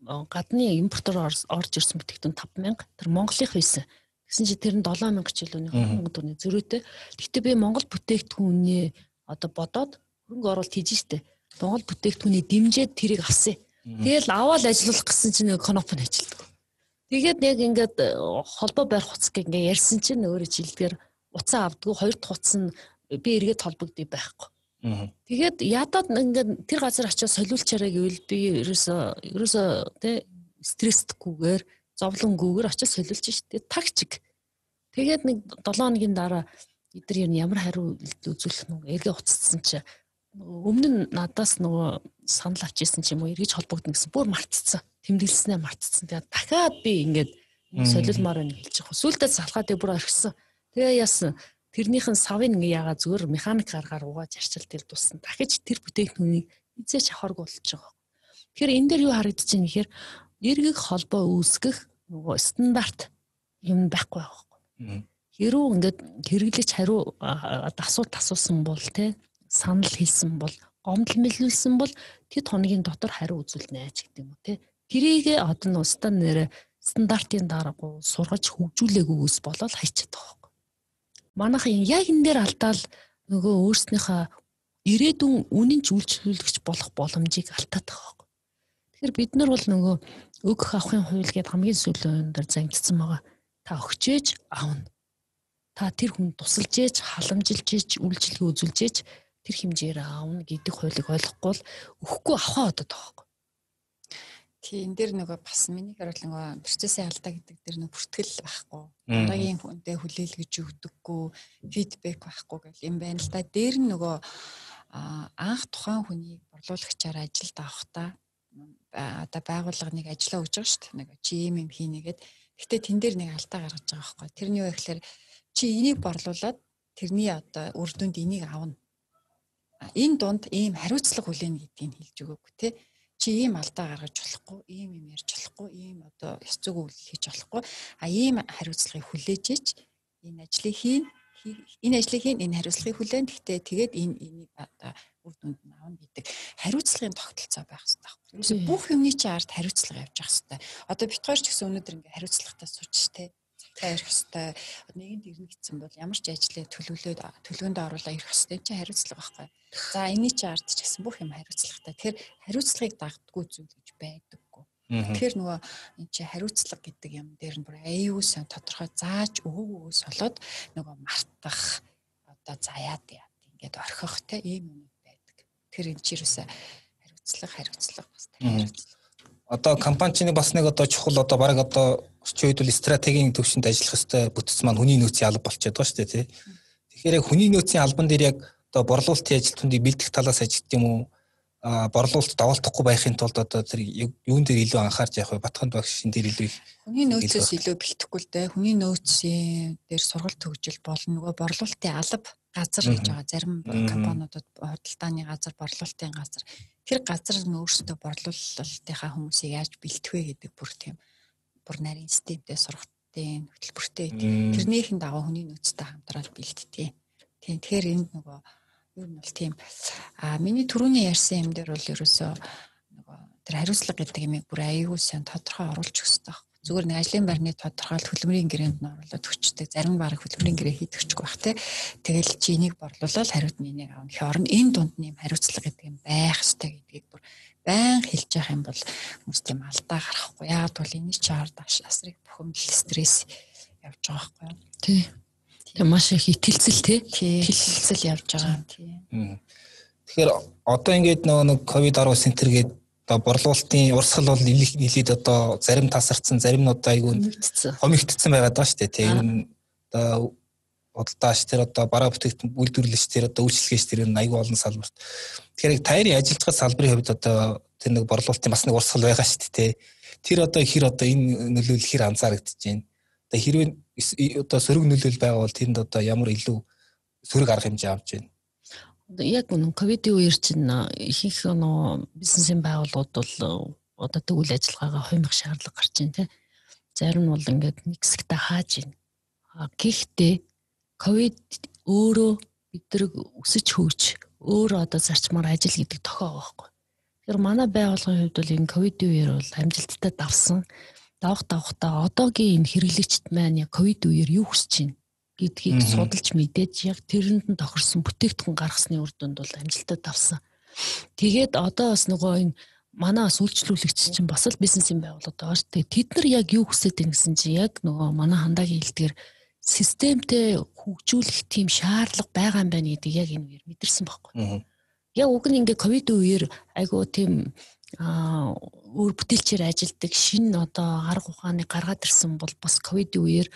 э, гадны импортоор орж ирсэн бүтээгдэхүүн 5000 тэр Монголынх байсан. Тэгсэн чи тэр нь 7000 ч илүүний хөнгө төгрөний зөрүүтэй. Гэхдээ би Монгол бүтээгдэхүүнээ одоо бодоод хөрөнгө оруулалт хийж штэ. Монгол бүтээгдэхүүний дэмжээд тэрийг авсан. Тэгэл аваад ажиллах гэсэн чинь коноп нь ажилтдаг. Тэгээд яг ингээд э, холбоо барих хуцаг ингээ ярьсан чинь өөрөө жилдгээр уцаа авдггүй хоёр дахь хуц нь би эргээд холбогдъё байхгүй. Тэгээд ядаад ингээд тэр газар очиж солиулчаарай гэвэл би ерөөсө ерөөсө тэ стресстгүйгээр зовлонгүйгээр очиж солиулж штэ тагчиг. Тэгээд нэг 7 хоногийн дараа эдгээр юм ямар хариу үзүүлэх нүг эргээ уцсан чи өмнө нь надаас нөгөө санал авчихсан ч юм уу эргэж холбогдно гэсэн бүр мартцсан. Тэмдэглэснээ мартцсан. Тэгээд дахиад би ингээд солилмоор байна хэлж байгаа. Сүүлдээ салгаад бүр орхисон. Тэгээ яасан тэрнийхэн савын ингээ ягаа зүгээр механик гаргаар угааж арчил тэр туссан. Дахиж тэр бүтээгдэхүүнийг эзээч авахаргүй болж байгаа. Тэгэхээр энэ дээр юу харагдаж байна гэхээр эргэг холбоо үүсгэх нөгөө стандарт юм байхгүй байхгүй. Хэрүү ингээд хэрэглэж хариу асуулт асуусан бол те санал хэлсэн бол гомдол мэлүүлсэн бол тэд хоногийн дотор хариу үзүүлнэ ч гэдэг юм уу те. Тэрийг одоо нь устан нэрэ стандартын дараагүй сургаж хөгжүүлээгүй ус болол хайчаад байгаа юм. Манайхан яг энэ дээр алдаал нөгөө өөрснийхөө ирээдүйн үнэн ч үйлчлүүлэгч болох боломжийг алдаад байгаа юм. Тэгэхээр бид нар бол нөгөө өгөх авахын хууль гээд хамгийн сүүлийн дээр зангидсан байгаа. Та өгчээж авна. Та тэр хүн тусалж ээж, халамжилж ээж, үйлчлэгээ үзүүлж ээж тэр хэмжээр аавна гэдэг хуулийг ойлгохгүй бол өгөхгүй авахаа одод байгаа. Тий энэ дэр нөгөө бас миний хариулт нөгөө процессын алдаа гэдэг дэр нөгөө бүртгэл байхгүй. Дараагийн хүнтэй хүлээлгэж өгдөггүй, фидбек байхгүй гэл юм байна л да. Дээр нь нөгөө анх тухайн хүнийг борлуулагчаар ажилд авахдаа одоо байгууллага нэг ажиллаа өгж байгаа шүү дээ. Нэг чи юм юм хийнэгээд. Гэтэ тэн дээр нэг алдаа гаргаж байгаа байхгүй. Тэрний юу гэхээр чи энийг борлуулад тэрний одоо үр дүнд энийг авна энэ дунд ийм хариуцлага хүлээнэ гэдгийг хэлж өгөөгүй те чи ийм алдаа гаргаж болохгүй ийм юм ярьж болохгүй ийм одоо ёс зүг үйлдэл хийж болохгүй а ийм хариуцлагыг хүлээж энэ ажлыг хийн энэ ажлыг хийн энэ хариуцлагыг хүлээн гэхдээ тэгээд энэ энийг одоо үр дүнд нь авна гэдэг хариуцлагын тогтолцоо байх хэрэгтэй байхгүй. Ерөөсө бүх юмны чи ард хариуцлага явж явах хэрэгтэй. Одоо бит хоёр ч гэсэн өнөөдөр ингээ хариуцлагатай сууч те цагтаа ирэх хэвээр нэгэнд ирнэ гэсэн бол ямар ч ажлыг төлөвлөөд төлөвөнд оруулаа ирэх хэвээр чи хариуцлага байхгүй. За энэний чи ард ч гэсэн бүх юм хариуцлагатай. Тэгэхээр хариуцлагыг дагддгүй зүйл гэж байдаггүй. Тэгэхээр нөгөө эн чи хариуцлага гэдэг юм дээр нь бүр аюу сан тодорхой зааж өгөөгөөс болоод нөгөө мартах одоо заяад яа ингээд орхих те ийм юм байдаг. Тэр энэ чи юусе хариуцлага хариуцлага бас хариуцлага. Одоо компаничны бас нэг одоо чухал одоо баг одоо орчин үед бол стратегийн төвшөнд ажиллах хэвээр бүтц маань хүний нөөцийн алба болчиход байгаа шүү дээ тий. Тэгэхээр яг хүний нөөцийн албан дээр яг одоо борлуулалтын ажилтнуудыг бэлдэх талаас ажилт юм уу борлуулалт давалтахгүй байхын тулд одоо тэр юун дээр илүү анхаарч явах вэ? Батханд багш шин дээр илүү их хүний нөөцөөс илүү бэлтгэхгүй л дээ. Хүний нөөцийн дээр сургалт төгжил болно. Нөгөө борлуулалтын алба газар гэж байгаа. Зарим компаниудад худалдааны газар, борлуулалтын газар тэр газар нь өөрсдөө борлуулалтынхаа хүмүүсийг яаж бэлтэх вэ гэдэг бүр тийм бүр нарийн системтэй сургалтын хөтөлбөртэй тэрнийхэн дагуу хүний нөөцтэй хамтраад бэлддэг. Тийм тэгэхээр энд нөгөө ер нь бол тийм. А миний түрүүний ярьсан юм дээр бол ерөөсөө нөгөө тэр хариуцлага гэдэг юмыг бүр аюул сан тодорхой оруулж өгсөн таах зүгээр нэг ажлын байрны тодорхойл хөдөлмөрийн гэрээнд нь оруулаад өчтдөг зарим баг хөдөлмөрийн гэрээ хийдэгчгүй бах те. Тэгэл чи энийг борлуулаад хариуд нэнийг авна. Гэхээр орно энэ дунд нэм хариуцлага гэдэг юм байх ёстой гэдгийг бүр байн хэлж явах юм бол хүмүүс тийм алдаа гарахгүй. Яагаад бол энэ чи ард асрыг бухимдал стресс явж байгаа байхгүй юу? Тий Тэгээ маш их итгэлцэл тий хилэлцэл явж байгаа тий Тэгэхээр одоо ингээд нөгөө нэг ковид 19 центр гэдэг одоо борлуулалтын урсгал бол нэлээд одоо зарим тасарсан, зарим нь одоо айгүй хомигдсон байгаад байгаа шүү дээ. Тийм одоо бодлооч тэр одоо бараа бүтээгдэхүүн үйлдвэрлэгч тэр одоо үйлчлэгч тэр нь айгүй олон салбарт. Тэгэхээр тайрын ажиллаж салбарын хувьд одоо тэр нэг борлуулалтын бас нэг урсгал байгаа шүү дээ. Тэр одоо хэр одоо энэ нөлөөлөл хэр анзаарэгдэж байна. Одоо хэрвээ одоо сөрөг нөлөөлөл байгаа бол тэнд одоо ямар илүү сөрөг арга хэмжээ авч байна яг нөө ковидын үеэр чинь ихэнх нөө бизнесийн байгууллагууд бол одоо тэгвэл ажиллагаагаа хоймох шаардлага гарч байна те. Зарим нь бол ингээд нэг хэсэгтээ хааж байна. Гэхдээ ковид өөрөө бидрэг өсөж хөгж өөрөө одоо зарчмаар ажил гэдэг тохио байхгүй. Тэгэхээр манай байгууллагын хувьд бол энэ ковидын үеэр бол амжилттай давсан. Давх давхтаа одоогийн энэ хэрэглэгчд маань ковид үеэр юу хүсэж байна? гэдгийг судалж мэдээж яг тэрэнд нь тохирсон бүтээгдэхүүн гаргасны үр дүнд бол амжилтад авсан. Тэгээд одоо бас нөгөө энэ манай бас үйлчлүүлэгч чинь бас л бизнесийн байгууллага байгаа шүү дээ. Тэд нар яг юу хүсэж байна гэсэн чинь яг нөгөө манай хандагийн хэлдгээр системтэй хөгжүүлэх тийм шаардлага байгаа юм байна гэдгийг яг энэ үеэр мэдэрсэн байхгүй. Яг уг нь ингээ ковид үеэр айгуу тийм өөр бүтээлчээр ажилдаг шинэ одоо арга ухааныг гаргаад ирсэн бол бас ковид үеэр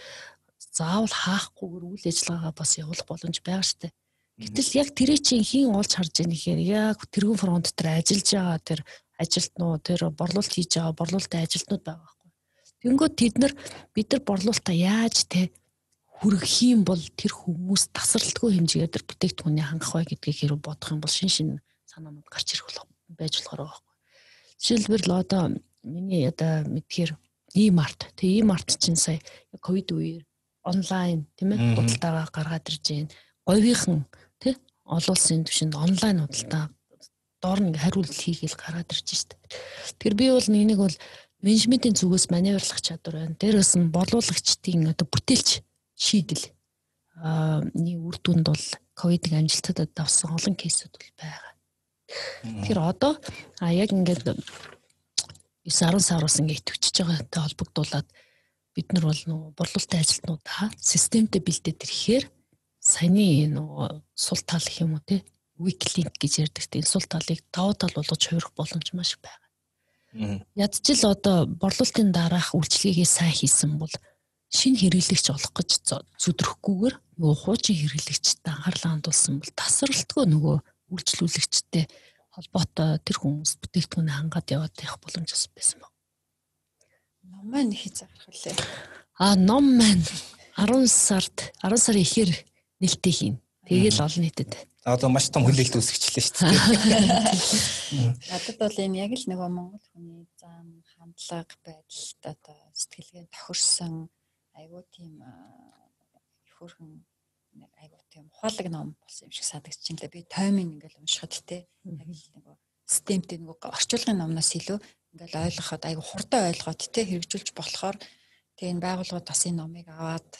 заавал хаахгүйгээр үйл ажиллагаагаа бас явуулах боломж байгаа штэ. Гэтэл яг тэрий чинь хийн олж харж яах нэхээр яг тэрүүн фронт дээр ажиллаж байгаа тэр ажилтнууд тэр борлуулалт хийж байгаа борлуулалтын ажилтнууд байгаа байхгүй. Тэнгүүд тэд нар бид нар борлуулалтаа яаж те хүргэх юм бол тэр хүмүүс тасралтгүй хэмжээгээр тэр бүтээгдэхүүнийг хангах бай гэдгийг хэрэг бодох юм бол шин шин санаанууд гарч ирэх болох байж болохоор байгаа. Жишээлбэл одоо миний одоо мэдхээр e-mart тэг e-mart чинь сая ковид үеэр онлайн тийм ээ худалдаагаа гаргаад ирж байна. Говийнхан тий олон улсын түвшинд онлайн худалдаа доор нь хариулт хийгээл гараад ирж штт. Тэр би бол нэг бол менежментийн зүгээс маневрлах чадвар байна. Дээрээс нь борлуулагчдын одоо бүтээлч шийдэл аа нэг үр дүнд бол ковидыг амжилтад давсан олон кейсүүд бол байгаа. Тэгэхээр одоо а яг ингээд 9 10 сараас ингээд итгэвчж байгаатай холбогдуулаад бид нар бол нөгөө борлуулалтын ажилтнуудаа системтэй бэлдээд ирэхээр саяны нөгөө сул тал гэх юм уу те weak link гэж ярьдаг тийм сул талыг давуу тал болгож хувирах боломж маш их байгаа. Ядчил одоо борлуулалтын дараах үйлчлэгээ сайн хийсэн бол шинэ хэрэглэгч олох гэж зүдрөхгүйгээр нөгөө хуучин хэрэглэгчтэй анхаарлаа хандуулсан бол тасралтгүй нөгөө үйлчлүүлэгчтэй холбоотой тэр хүмүүс бүтээгдэхүүнээ хангаад яваад явах боломж бас байсан баг. Ном маань хийж зарах үлээ. А ном маань 10 сард 10 сарын ихээр нэлтээ хийн. Тэгээл олон нийтэд. Одоо маш том хүлээлт үүсгэжлээ шүү дээ. (laughs) Надад бол энэ яг л нөгөө монгол хүний зам, хандлага, байдалд одоо сэтгэлгээ тохирсон айгуу тийм их хөрхөн нэг айгуу тийм ухаалаг ном болсон юм шиг санагдаж байна. Би таймын ингээл уншихад те. Яг л нөгөө системтэй нөгөө орчуулгын номноос илүү ингээл ойлгоход айгуу хурдан ойлгоод те хэрэгжүүлж болохоор Тэгээ энэ байгууллагууд бас энэ номыг аваад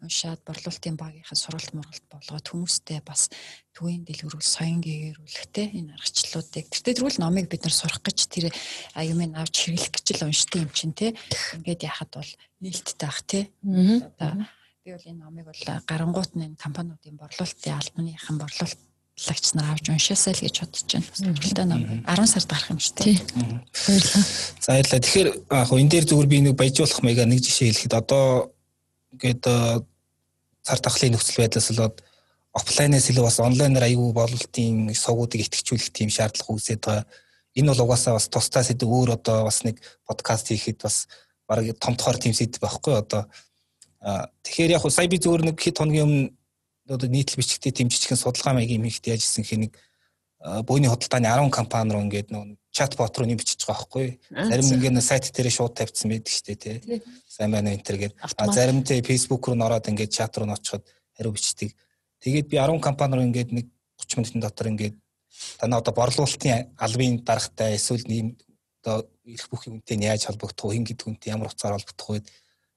уншаад борлуулалтын багийнхаа сургалт мургалт болгоод хүмүүстэй бас төвийн дэлгэрүүл соён гээрүүлэх те энэ аргачлалуудыг. Тэр төрөл номыг бид нар сурах гэж тэр аюумыг авч хэрэглэх гэж л уншдаг юм чинь те. Ингээд яхад бол нээлттэй бах те. Одоо би бол энэ номыг бол гарангуут нь компаниудын борлуулалтын албаныхан борлуулалт лагч нар авч уншаасаа л гэж бодож байна. Сонирхолтой ном 10 сард гарах юм шүү дээ. Баярлалаа. За баярлалаа. Тэгэхээр яг энэ дээр зүгээр би нэг баяжуулах маяга нэг жишээ хэлэхэд одоо ингээд цар тахлын нөхцөл байдлаас болоод офлайнээс илүү бас онлайнаар аягүй бололтын сувгуудыг идэвхжүүлэх тийм шаардлага үүсээд байгаа. Энэ бол угаасаа бас тусдаа сэдв өөр одоо бас нэг подкаст хийхэд бас баг томтохоор тийм сэдв байхгүй одоо тэгэхээр яг сая би зөвөр нэг хэд хоногийн өмнө одоо нийтлэл бичгтээ тийм жижигхэн судалгаа маягийн юм ихтэй яжсэн хэнийг бөөний худалдааны 10 компани руу ингээд нэг чатбот руу нэмчихэж байгаа байхгүй. Зарим ингээд сайт дээр шууд тавьчихсан байдаг шүү дээ тий. Сайн байна энэ төр гээд. Зарим тий Facebook руу нороод ингээд чат руу ночход хариу бичдэг. Тэгээд би 10 компани руу ингээд нэг 30 минутын дотор ингээд танаа одоо борлуулалтын албын даргатай эсвэл нэм одоо ирэх бүх юмтэй нь яаж холбогдох вэ? Хин гэдэг хүнтэй ямар утгаар холбогдох вэ?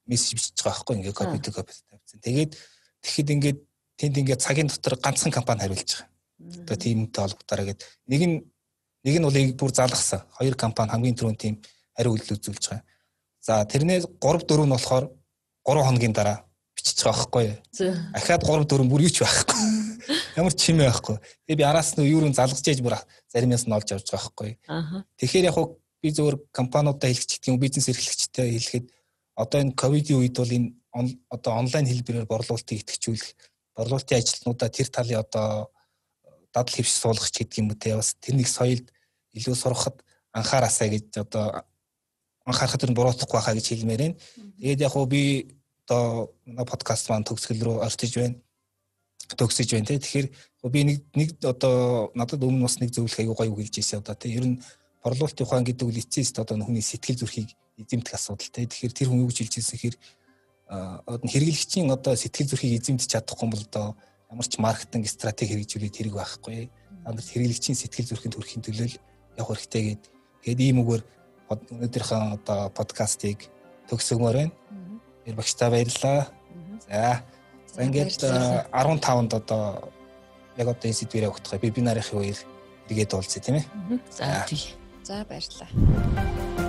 Мессеж бичиж байгаа байхгүй ингээд копи копи тавьсан. Тэгээд тэгэхэд ингээд тэнд ингээд цагийн дотор ганцхан компани хариулж байгаа. Одоо тиймтэй холбогдороо гээд нэг нь нэг нь бол бүр залгасан. Хоёр компани хамгийн түрүүнд тийм хариу үйлдэл үзүүлж байгаа. За тэрнээс 3 4 нь болохоор 3 хоногийн дараа бичиж байгаа байхгүй юу? Ахаад 3 4 бүр юу ч байхгүй. (laughs) Ямар ч чимээ байхгүй. Тэгээ би араас нь юу юм залгаж яж бүр заримаас нь олж авч байгаа байхгүй? Тэгэхээр яг би зөвөр компаниудаа хэлэх гэдэг юм бизнес эрхлэгчтэй хэлэхэд одоо энэ ковидын үед бол энэ одоо онлайн хэлбэрээр борлуулалтыг идэвхжүүлэх борлуулалтын ажилтнуудаа тэр талын одоо дадал хэвш суулгах ч гэдэг юм уу те бас тэрнийг соёлд илүү сурахад анхаараасаа гэж одоо анхаарахад тэр буруутахгүй байхаа гэж хэлмээр байна. Тэгээд яг хуу би одоо подкаст маань төгсгөл рүү ортиж байна. төгсөж байна те. Тэгэхээр би нэг нэг одоо надад өмнө бас нэг зөвлөх аягүй гоё хэлж ирсэн одоо те. Ер нь борлуулалтын ухаан гэдэг үл эцэст одоо хүний сэтгэл зүрхийг эзэмдэх асуудал те. Тэгэхээр тэр хүн юу гэж хэлж ирсэн хэрэг одоо хэрэглэгчийн одоо сэтгэл зүрхийг эзэмдэж чадахгүй бол одоо ямар ч маркетинг стратеги хэрэгжүүлээд хэрэг байхгүй. Андэр хэрэглэгчийн сэтгэл зүрхэнд хүрэхин төлөө явах хэрэгтэй гээд тэгээд ийм үгээр өнөөдрийнхөө одоо подкастыг төгсгөмөр байна. Тэр багштай баярлалаа. За. За ингээд 15-нд одоо яг одоо энэ сэдвэрээ өгөх вебинарын үеэр эргээд уулзъя тийм ээ. За тий. За баярлалаа.